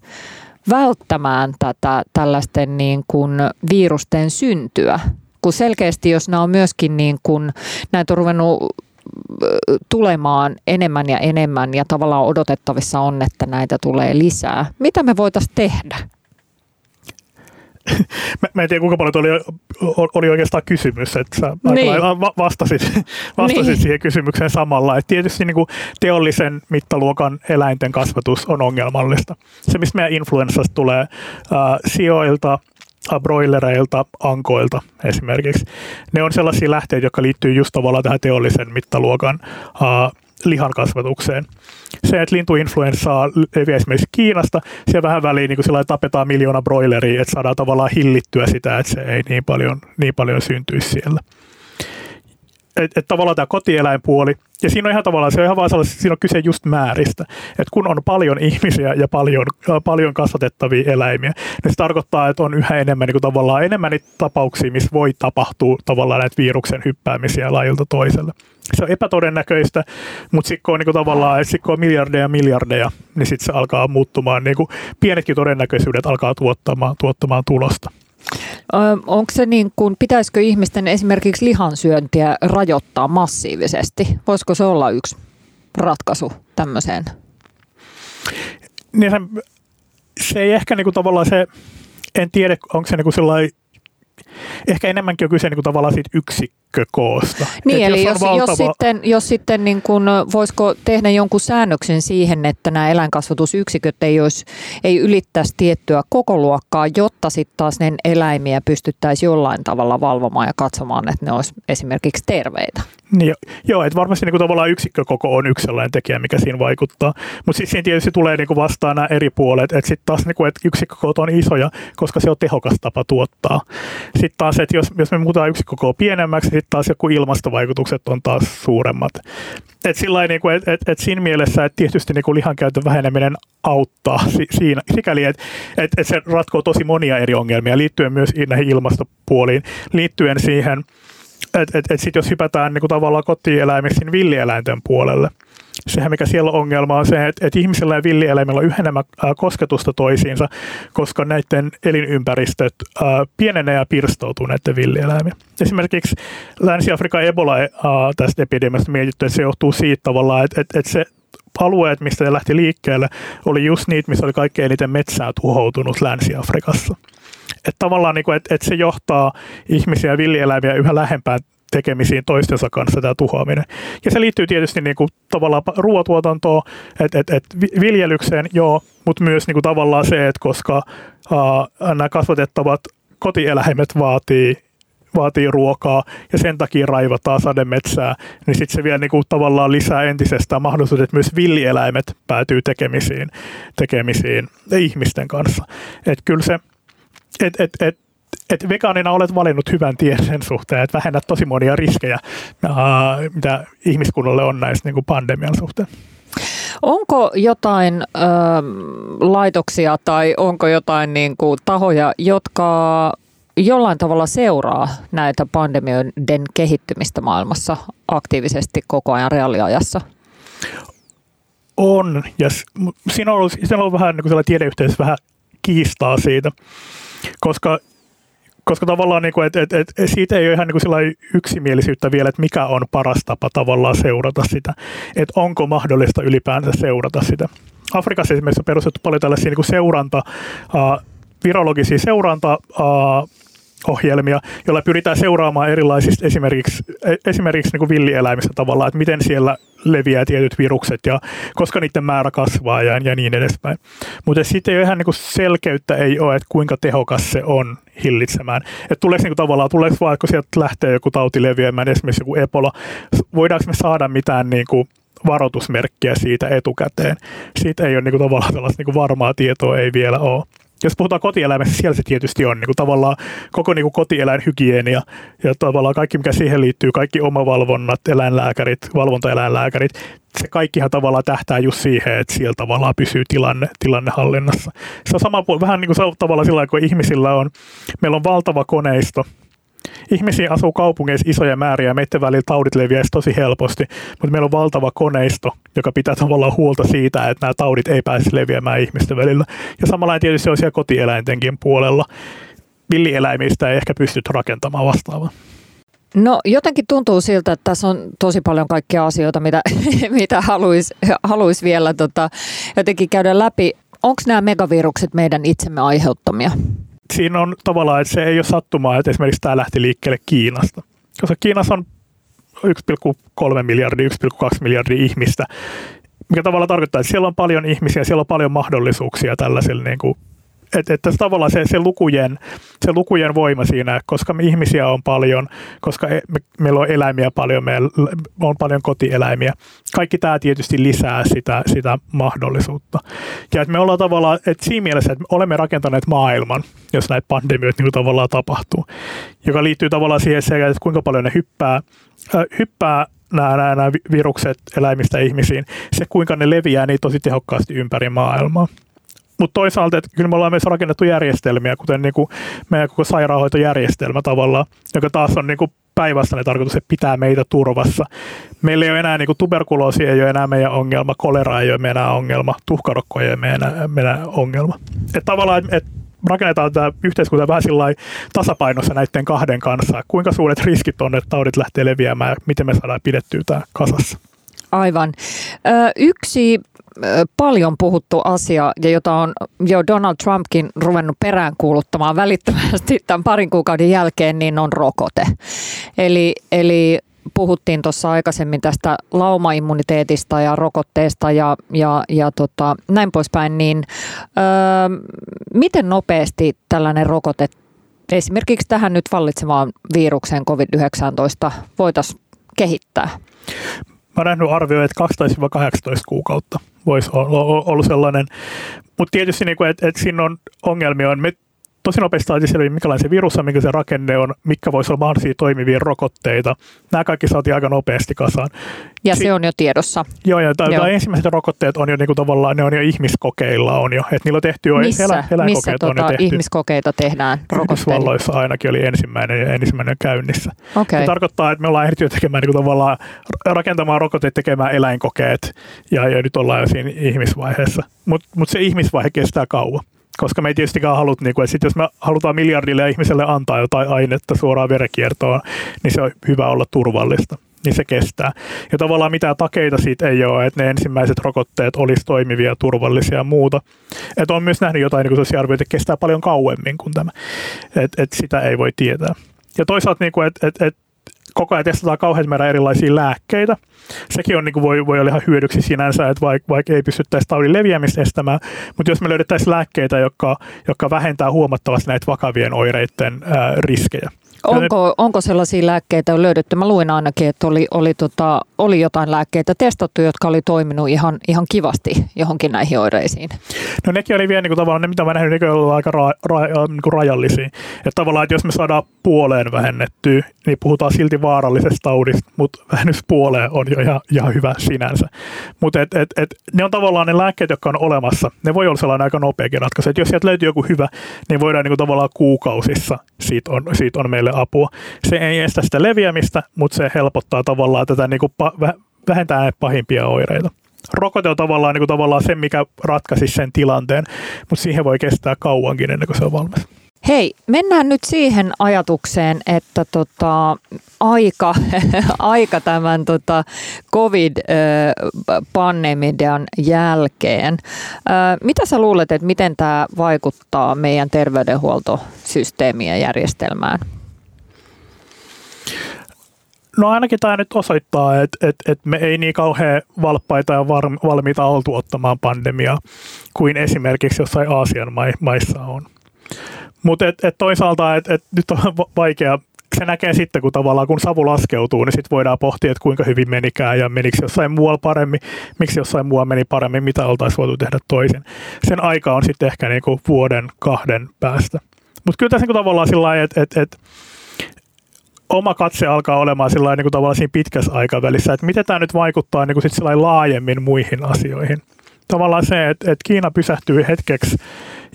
välttämään tätä tällaisten niin kuin virusten syntyä? Kun selkeästi, jos nämä on myöskin niin kuin, näitä on ruvennut tulemaan enemmän ja enemmän ja tavallaan odotettavissa on, että näitä tulee lisää. Mitä me voitaisiin tehdä? [laughs] mä, mä en tiedä kuinka paljon oli, oli oikeastaan kysymys, että sä niin. vastasit, [laughs] vastasit niin. siihen kysymykseen samalla. Et tietysti niin kuin teollisen mittaluokan eläinten kasvatus on ongelmallista. Se, mistä meidän influenssasta tulee äh, sijoilta, broilereilta, ankoilta esimerkiksi. Ne on sellaisia lähteitä, jotka liittyy just tavallaan tähän teollisen mittaluokan uh, lihan kasvatukseen. Se, että lintuinfluenssaa leviää esimerkiksi Kiinasta, siellä vähän väliin niin kuin tapetaan miljoona broileria, että saadaan tavallaan hillittyä sitä, että se ei niin paljon, niin paljon syntyisi siellä että et tavallaan tämä kotieläinpuoli, ja siinä on ihan tavallaan, se on ihan vaan siinä on kyse just määristä. Että kun on paljon ihmisiä ja paljon, äh, paljon kasvatettavia eläimiä, niin se tarkoittaa, että on yhä enemmän niin kuin tavallaan enemmän niitä tapauksia, missä voi tapahtua tavallaan näitä viruksen hyppäämisiä lajilta toiselle. Se on epätodennäköistä, mutta sitten kun on niin tavallaan, sit kun on miljardeja miljardeja, niin sitten se alkaa muuttumaan, niin kuin pienetkin todennäköisyydet alkaa tuottamaan, tuottamaan tulosta. Onko se niin kuin, pitäisikö ihmisten esimerkiksi lihansyöntiä rajoittaa massiivisesti? Voisiko se olla yksi ratkaisu tämmöiseen? Niin se, se ei ehkä niin kuin tavallaan se, en tiedä onko se niin kuin sellainen, ehkä enemmänkin on kyse niin kuin tavallaan siitä yksi yksikkökoosta. Niin, Et eli jos, jos, valtava... jos sitten, jos sitten niin kun, voisiko tehdä jonkun säännöksen siihen, että nämä eläinkasvatusyksiköt ei, olisi, ei ylittäisi tiettyä koko luokkaa, jotta sitten taas ne eläimiä pystyttäisiin jollain tavalla valvomaan ja katsomaan, että ne olisi esimerkiksi terveitä. Niin, joo, että varmasti niin kuin tavallaan yksikkökoko on yksi sellainen tekijä, mikä siinä vaikuttaa. Mutta sitten siinä tietysti tulee niin kuin vastaan nämä eri puolet, että sitten taas niin kuin, että yksikkökoko on isoja, koska se on tehokas tapa tuottaa. Sitten taas, että jos, jos me muutetaan yksikkökokoa pienemmäksi, niin sitten taas joku ilmastovaikutukset on taas suuremmat. Et sillä niin kuin, et, et, et siinä mielessä, että tietysti niin kuin lihankäytön väheneminen auttaa si, siinä, sikäli, että et, et se ratkoo tosi monia eri ongelmia liittyen myös näihin ilmastopuoliin, liittyen siihen, että et, et sit jos hypätään niin kuin tavallaan kotieläimistä villieläinten puolelle – sehän mikä siellä on ongelma on se, että, että ihmisillä ja villieläimillä on yhä enemmän kosketusta toisiinsa, koska näiden elinympäristöt pienenee ja pirstoutuu näiden villieläimiä. Esimerkiksi Länsi-Afrikan Ebola tästä epidemiasta mietitty, että se johtuu siitä tavallaan, että, että, että se alueet, mistä se lähti liikkeelle, oli just niitä, missä oli kaikkein eniten metsää tuhoutunut Länsi-Afrikassa. Että tavallaan niin kuin, että, että se johtaa ihmisiä ja villieläimiä yhä lähempään tekemisiin toistensa kanssa tämä tuhoaminen. Ja se liittyy tietysti niin kuin, tavallaan ruoatuotantoon, että et, et viljelykseen, joo, mutta myös niin kuin, tavallaan se, että koska uh, nämä kasvatettavat kotieläimet vaatii vaatii ruokaa ja sen takia raivataan sademetsää, niin sitten se vielä niin kuin tavallaan lisää entisestään mahdollisuudet, että myös villieläimet päätyy tekemisiin, tekemisiin ihmisten kanssa. Että kyllä se, että et, et, että vegaanina olet valinnut hyvän tien sen suhteen, että vähennät tosi monia riskejä, mitä ihmiskunnalle on näistä niin kuin pandemian suhteen. Onko jotain ö, laitoksia tai onko jotain niin kuin, tahoja, jotka jollain tavalla seuraa näitä pandemioiden kehittymistä maailmassa aktiivisesti koko ajan reaaliajassa? On, ja siinä on ollut, siinä on ollut vähän niin kuin tiedeyhteisössä vähän kiistaa siitä, koska koska tavallaan niin kuin, et, et, et, siitä ei ole ihan niin kuin yksimielisyyttä vielä, että mikä on paras tapa tavallaan seurata sitä, että onko mahdollista ylipäänsä seurata sitä. Afrikassa esimerkiksi on perustettu paljon tällaisia niin kuin seuranta, uh, virologisia seuranta uh, ohjelmia, joilla pyritään seuraamaan erilaisista esimerkiksi, esimerkiksi niin kuin villieläimistä tavallaan, että miten siellä leviää tietyt virukset ja koska niiden määrä kasvaa ja, ja niin edespäin. Mutta sitten ei ihan niin kuin selkeyttä ei ole, että kuinka tehokas se on hillitsemään. Että tuleeko niin tavallaan, tuleeko vaan, kun sieltä lähtee joku tauti leviämään, esimerkiksi joku Ebola, voidaanko me saada mitään niin kuin varoitusmerkkiä siitä etukäteen. Siitä ei ole niin kuin, tavallaan niin kuin varmaa tietoa, ei vielä ole. Jos puhutaan kotieläimestä, siellä se tietysti on niin kuin, tavallaan koko niin kuin kotieläinhygienia ja tavallaan kaikki, mikä siihen liittyy, kaikki omavalvonnat, eläinlääkärit, valvontaeläinlääkärit, se kaikkihan tavallaan tähtää just siihen, että siellä tavallaan pysyy tilanne, tilanne hallinnassa. Se on sama, vähän niin kuin tavallaan sillä kun ihmisillä on, meillä on valtava koneisto, ihmisiä asuu kaupungeissa isoja määriä ja meidän välillä taudit leviäisi tosi helposti, mutta meillä on valtava koneisto, joka pitää tavallaan huolta siitä, että nämä taudit ei pääse leviämään ihmisten välillä. Ja samalla tietysti se on siellä kotieläintenkin puolella. Villieläimistä ei ehkä pystyt rakentamaan vastaavaa. No jotenkin tuntuu siltä, että tässä on tosi paljon kaikkia asioita, mitä, [laughs] mitä haluaisi haluais vielä tota, jotenkin käydä läpi. Onko nämä megavirukset meidän itsemme aiheuttamia? Siinä on tavallaan, että se ei ole sattumaa, että esimerkiksi tämä lähti liikkeelle Kiinasta. Koska Kiinassa on 1,3 miljardia, 1,2 miljardia ihmistä, mikä tavallaan tarkoittaa, että siellä on paljon ihmisiä, siellä on paljon mahdollisuuksia tällaiselle niin kuin että, että tavallaan se, se, lukujen, se lukujen voima siinä, koska me ihmisiä on paljon, koska e, me, meillä on eläimiä paljon, meillä on paljon kotieläimiä. Kaikki tämä tietysti lisää sitä, sitä mahdollisuutta. Ja että me ollaan tavallaan, että siinä mielessä, että me olemme rakentaneet maailman, jos näitä pandemioita niin tavallaan tapahtuu, joka liittyy tavallaan siihen, että kuinka paljon ne hyppää, äh, hyppää nämä, nämä, nämä virukset eläimistä ihmisiin, se kuinka ne leviää niin tosi tehokkaasti ympäri maailmaa. Mutta toisaalta, että kyllä me ollaan myös rakennettu järjestelmiä, kuten niin kuin meidän koko sairaanhoitojärjestelmä tavallaan, joka taas on niin kuin päinvastainen tarkoitus, että pitää meitä turvassa. Meillä ei ole enää niin kuin tuberkuloosi, ei ole enää meidän ongelma, kolera ei ole meidän ongelma, tuhkarokko ei ole meidän, meidän ongelma. Että tavallaan, että et rakennetaan tämä yhteiskunta vähän tasapainossa näiden kahden kanssa. Kuinka suuret riskit on, että taudit lähtee leviämään ja miten me saadaan pidettyä tämä kasassa? Aivan. Yksi paljon puhuttu asia, ja jota on jo Donald Trumpkin ruvennut peräänkuuluttamaan välittömästi tämän parin kuukauden jälkeen, niin on rokote. Eli, eli puhuttiin tuossa aikaisemmin tästä laumaimmuniteetista ja rokotteesta ja, ja, ja tota, näin poispäin, niin öö, miten nopeasti tällainen rokote esimerkiksi tähän nyt vallitsevaan virukseen COVID-19 voitaisiin kehittää? Mä nähnyt arvioita, että 12-18 kuukautta voisi olla ollut sellainen. Mutta tietysti, niin että et siinä on ongelmia. On. Me tosi nopeasti saatiin selville, minkälainen se virus on, mikä se rakenne on, mikä voisi olla mahdollisia toimivia rokotteita. Nämä kaikki saatiin aika nopeasti kasaan. Ja si- se on jo tiedossa. Joo, ja joo. ensimmäiset rokotteet on jo niin kuin tavallaan, ne on jo ihmiskokeilla on jo, että niillä on tehty jo missä, elä, missä tota, on jo tota tehty. ihmiskokeita tehdään? Yhdysvalloissa ainakin oli ensimmäinen ja ensimmäinen käynnissä. Okay. Se tarkoittaa, että me ollaan ehditty tekemään niin kuin tavallaan rakentamaan rokotteet, tekemään eläinkokeet ja, ja nyt ollaan jo siinä ihmisvaiheessa. Mutta mut se ihmisvaihe kestää kauan koska me ei tietystikään halut, niin kuin, että sit jos me halutaan miljardille ihmiselle antaa jotain ainetta suoraan verekiertoon, niin se on hyvä olla turvallista niin se kestää. Ja tavallaan mitään takeita siitä ei ole, että ne ensimmäiset rokotteet olisi toimivia, turvallisia ja muuta. Et on myös nähnyt jotain niin kuin arvioita, että kestää paljon kauemmin kuin tämä. Että et sitä ei voi tietää. Ja toisaalta, niin kuin, että et, et koko ajan testataan kauhean määrä erilaisia lääkkeitä. Sekin on, niin kuin voi, voi olla ihan hyödyksi sinänsä, että vaikka, vaikka ei pystyttäisi taudin leviämistä estämään, mutta jos me löydettäisiin lääkkeitä, jotka, jotka vähentää huomattavasti näitä vakavien oireiden ää, riskejä, Onko, onko sellaisia lääkkeitä löydetty? Mä luin ainakin, että oli, oli, tota, oli jotain lääkkeitä testattu, jotka oli toiminut ihan, ihan kivasti johonkin näihin oireisiin. No nekin oli vielä niin kuin, tavallaan ne, mitä mä nähnyt, ne oli aika ra, ra, niin kuin rajallisia. Että tavallaan, että jos me saadaan puoleen vähennettyä, niin puhutaan silti vaarallisesta taudista, mutta vähennys puoleen on jo ihan, ihan hyvä sinänsä. Mutta et, et, et, ne on tavallaan ne lääkkeet, jotka on olemassa. Ne voi olla sellainen aika nopeakin ratkaisu. Että jos sieltä löytyy joku hyvä, niin voidaan niin kuin, tavallaan kuukausissa siitä on, siitä on meille apua. Se ei estä sitä leviämistä, mutta se helpottaa tavallaan tätä niin kuin vähentää näitä pahimpia oireita. Rokote on tavallaan, niin kuin tavallaan se, mikä ratkaisi sen tilanteen, mutta siihen voi kestää kauankin ennen kuin se on valmis. Hei, mennään nyt siihen ajatukseen, että tota, aika, [laughs] aika tämän tota, COVID-pandemian jälkeen. Mitä sä luulet, että miten tämä vaikuttaa meidän terveydenhuoltosysteemiä järjestelmään? No ainakin tämä nyt osoittaa, että, että, että me ei niin kauhean valppaita ja valmiita oltu ottamaan pandemiaa kuin esimerkiksi jossain Aasian maissa on. Mutta et, et toisaalta, että et nyt on vaikea, se näkee sitten, kun tavallaan kun savu laskeutuu, niin sitten voidaan pohtia, että kuinka hyvin menikään ja menikö jossain muualla paremmin, miksi jossain muualla meni paremmin, mitä oltaisiin voitu tehdä toisin. Sen aika on sitten ehkä niinku vuoden, kahden päästä. Mutta kyllä tässä niinku tavallaan sillä lailla, että et, et, oma katse alkaa olemaan sillä niin kuin tavallaan siinä pitkässä aikavälissä, että miten tämä nyt vaikuttaa niin kuin sit laajemmin muihin asioihin. Tavallaan se, että, että Kiina pysähtyy hetkeksi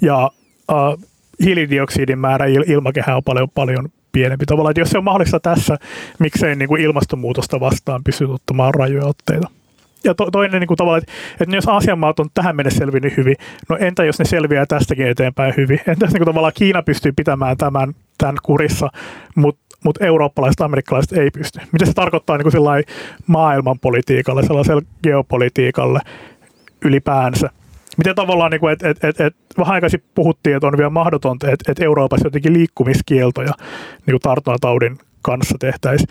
ja uh, hiilidioksidin määrä ilmakehä on paljon, paljon pienempi. Tavallaan, että jos se on mahdollista tässä, miksei niin kuin ilmastonmuutosta vastaan pysty ottamaan rajoja otteita. Ja to, toinen niin kuin tavallaan, että, että jos Aasian maat on tähän mennessä selvinnyt hyvin, no entä jos ne selviää tästäkin eteenpäin hyvin? Entä jos niin kuin tavallaan Kiina pystyy pitämään tämän, tämän kurissa, mutta mutta eurooppalaiset amerikkalaiset ei pysty. Mitä se tarkoittaa niin kuin maailmanpolitiikalle, sellaiselle geopolitiikalle ylipäänsä? miten tavallaan, niin että et, et, et, vähän aikaisin puhuttiin, että on vielä mahdotonta, että et Euroopassa jotenkin liikkumiskieltoja niin tartuntataudin kanssa tehtäisiin.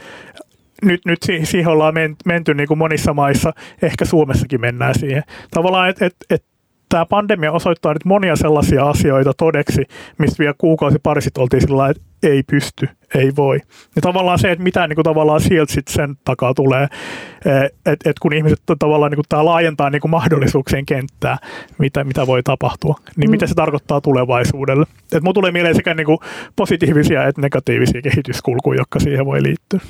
Nyt, nyt siihen ollaan menty niin kuin monissa maissa, ehkä Suomessakin mennään siihen. Tavallaan, että et, et tämä pandemia osoittaa nyt monia sellaisia asioita todeksi, mistä vielä kuukausi pari sitten oltiin sillä että ei pysty, ei voi. Ja tavallaan se, että mitä niin kuin tavallaan sieltä sit sen takaa tulee, että et, kun ihmiset tavallaan niin kuin tämä laajentaa niin kuin mahdollisuuksien kenttää, mitä, mitä voi tapahtua, niin mm. mitä se tarkoittaa tulevaisuudelle. Et mun tulee mieleen sekä niin kuin positiivisia että negatiivisia kehityskulkuja, jotka siihen voi liittyä.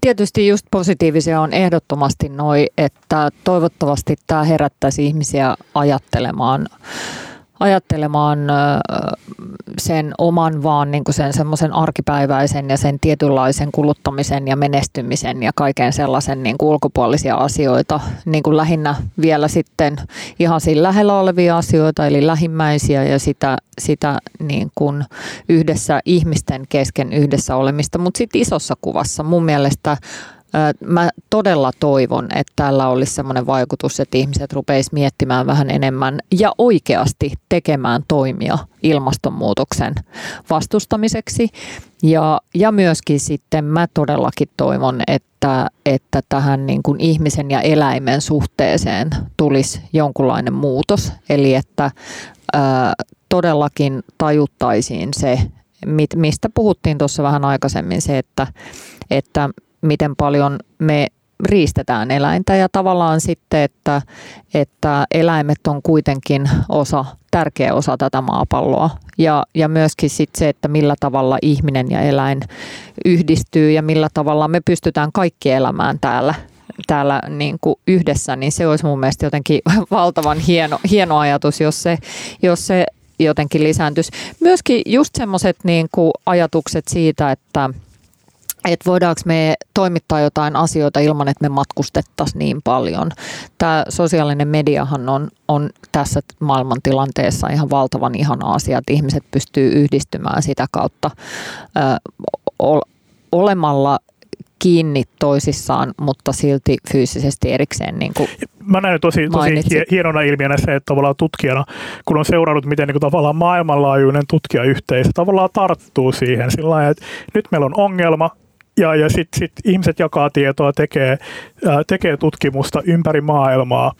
Tietysti just positiivisia on ehdottomasti noi, että toivottavasti tämä herättäisi ihmisiä ajattelemaan ajattelemaan sen oman vaan niin kuin sen semmoisen arkipäiväisen ja sen tietynlaisen kuluttamisen ja menestymisen ja kaiken sellaisen niin kuin ulkopuolisia asioita, niin kuin lähinnä vielä sitten ihan siinä lähellä olevia asioita, eli lähimmäisiä ja sitä, sitä niin kuin yhdessä ihmisten kesken yhdessä olemista, mutta sitten isossa kuvassa mun mielestä Mä todella toivon, että tällä olisi sellainen vaikutus, että ihmiset rupeisivat miettimään vähän enemmän ja oikeasti tekemään toimia ilmastonmuutoksen vastustamiseksi. Ja, ja myöskin sitten mä todellakin toivon, että, että tähän niin kuin ihmisen ja eläimen suhteeseen tulisi jonkunlainen muutos. Eli että ää, todellakin tajuttaisiin se, mistä puhuttiin tuossa vähän aikaisemmin, se, että, että miten paljon me riistetään eläintä ja tavallaan sitten, että, että eläimet on kuitenkin osa, tärkeä osa tätä maapalloa ja, ja myöskin sitten se, että millä tavalla ihminen ja eläin yhdistyy ja millä tavalla me pystytään kaikki elämään täällä täällä niin kuin yhdessä, niin se olisi mun mielestä jotenkin [laughs] valtavan hieno, hieno ajatus, jos se, jos se jotenkin lisääntyisi. Myöskin just semmoiset niin ajatukset siitä, että että voidaanko me toimittaa jotain asioita ilman, että me matkustettaisiin niin paljon. Tämä sosiaalinen mediahan on, on tässä maailmantilanteessa ihan valtavan ihana asia, että ihmiset pystyy yhdistymään sitä kautta ö, olemalla kiinni toisissaan, mutta silti fyysisesti erikseen. Niin kuin Mä näen tosi, tosi hienona ilmiönä se, että tavallaan tutkijana, kun on seurannut, miten niin kuin tavallaan maailmanlaajuinen tutkijayhteisö tavallaan tarttuu siihen sillä lailla, että nyt meillä on ongelma, ja, ja sitten sit ihmiset jakaa tietoa, tekee, ää, tekee tutkimusta ympäri maailmaa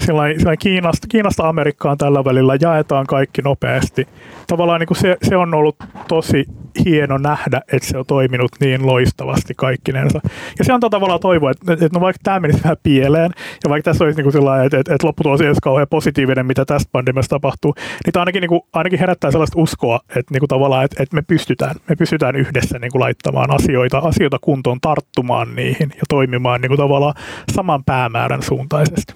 Sillain, sillain Kiinasta, Kiinasta Amerikkaan tällä välillä jaetaan kaikki nopeasti. Tavallaan niin se, se on ollut tosi hieno nähdä, että se on toiminut niin loistavasti kaikkinensa. Ja se on tavallaan toivoa, että, että no vaikka tämä menisi vähän pieleen, ja vaikka tässä olisi niin kuin sillä että, että, että lopputulos olisi kauhean positiivinen, mitä tästä pandemiasta tapahtuu, niin tämä ainakin, niin kuin, ainakin herättää sellaista uskoa, että, niin kuin tavallaan, että, että me pystytään, me pystytään yhdessä niin kuin laittamaan asioita, asioita kuntoon, tarttumaan niihin ja toimimaan niin kuin tavallaan saman päämäärän suuntaisesti.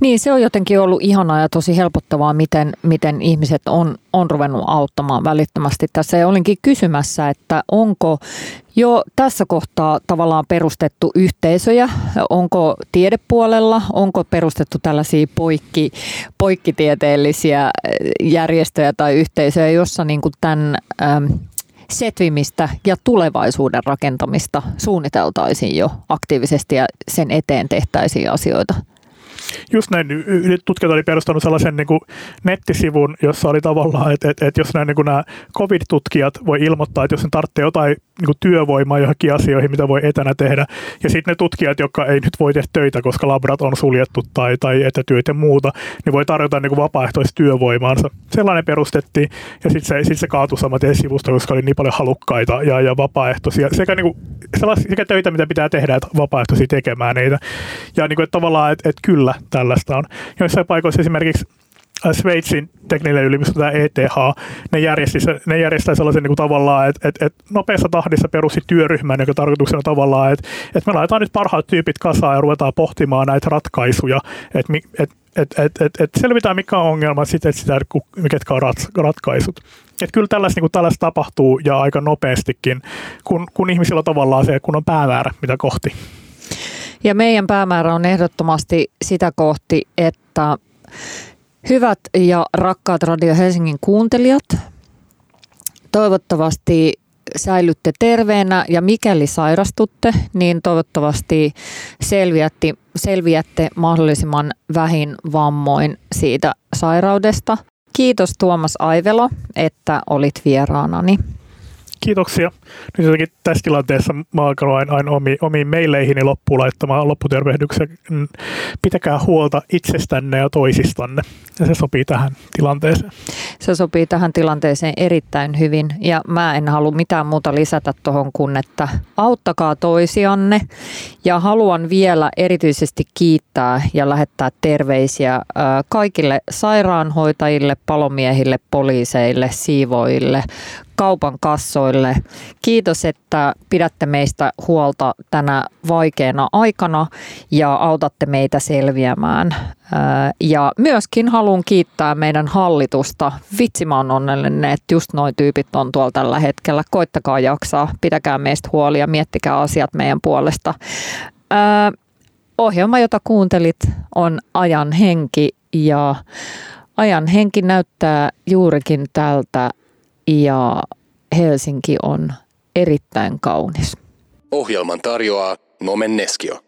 Niin, se on jotenkin ollut ihanaa ja tosi helpottavaa, miten, miten ihmiset on, on ruvennut auttamaan välittömästi tässä. Olinkin kysymässä, että onko Jo tässä kohtaa tavallaan perustettu yhteisöjä. Onko tiedepuolella, onko perustettu tällaisia poikki, poikkitieteellisiä järjestöjä tai yhteisöjä, jossa niin kuin tämän ähm, setvimistä ja tulevaisuuden rakentamista suunniteltaisiin jo aktiivisesti ja sen eteen tehtäisiin asioita? Just näin, tutkijat oli perustanut sellaisen niin kuin nettisivun, jossa oli tavallaan, että, että, että jos nämä, niin kuin nämä COVID-tutkijat voi ilmoittaa, että jos ne tarvitsee jotain niin työvoimaa johonkin asioihin, mitä voi etänä tehdä, ja sitten ne tutkijat, jotka ei nyt voi tehdä töitä, koska labrat on suljettu tai, tai etätyöt ja muuta, niin voi tarjota niin kuin vapaaehtoista työvoimaansa. Sellainen perustettiin, ja sitten se, sit se kaatui saman sivusta, koska oli niin paljon halukkaita ja, ja vapaaehtoisia, sekä, niin kuin, sekä töitä, mitä pitää tehdä, että vapaaehtoisia tekemään niitä. Ja niin kuin, että tavallaan, että, että kyllä, tällaista on. Joissain paikoissa esimerkiksi Sveitsin tekninen yliopisto, tämä ETH, ne, järjesti, ne järjestää sellaisen niin kuin tavallaan, että, että, että nopeassa tahdissa perusti työryhmän, joka tarkoituksena tavallaan, että, että me laitetaan nyt parhaat tyypit kasaan ja ruvetaan pohtimaan näitä ratkaisuja, että, että, että, että, että, että selvitään mikä on ongelma, sitten sitä, mitkä on ratkaisut. Että kyllä tällaista, niin tällaista tapahtuu ja aika nopeastikin, kun, kun ihmisillä tavallaan se, kun on päämäärä, mitä kohti. Ja meidän päämäärä on ehdottomasti sitä kohti, että hyvät ja rakkaat Radio Helsingin kuuntelijat, toivottavasti säilytte terveenä ja mikäli sairastutte, niin toivottavasti selviätte, selviätte mahdollisimman vähin vammoin siitä sairaudesta. Kiitos Tuomas Aivelo, että olit vieraanani kiitoksia. Nyt jotenkin tässä tilanteessa mä alkanut aina, aina omiin, omiin meileihini loppuun laittamaan lopputervehdyksen. Mm, pitäkää huolta itsestänne ja toisistanne. Ja se sopii tähän tilanteeseen. Se sopii tähän tilanteeseen erittäin hyvin. Ja mä en halua mitään muuta lisätä tuohon kuin, että auttakaa toisianne. Ja haluan vielä erityisesti kiittää ja lähettää terveisiä kaikille sairaanhoitajille, palomiehille, poliiseille, siivoille, kaupan kassoille. Kiitos, että pidätte meistä huolta tänä vaikeana aikana ja autatte meitä selviämään. Ja myöskin haluan kiittää meidän hallitusta. Vitsi mä oon onnellinen, että just noin tyypit on tuolla tällä hetkellä. Koittakaa jaksaa, pitäkää meistä huoli ja miettikää asiat meidän puolesta. Ohjelma, jota kuuntelit, on Ajan henki ja Ajan henki näyttää juurikin tältä ja Helsinki on erittäin kaunis. Ohjelman tarjoaa Nomen Neskio.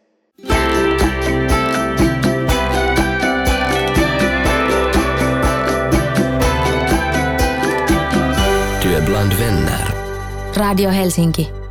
Työ bland vänner. Radio Helsinki.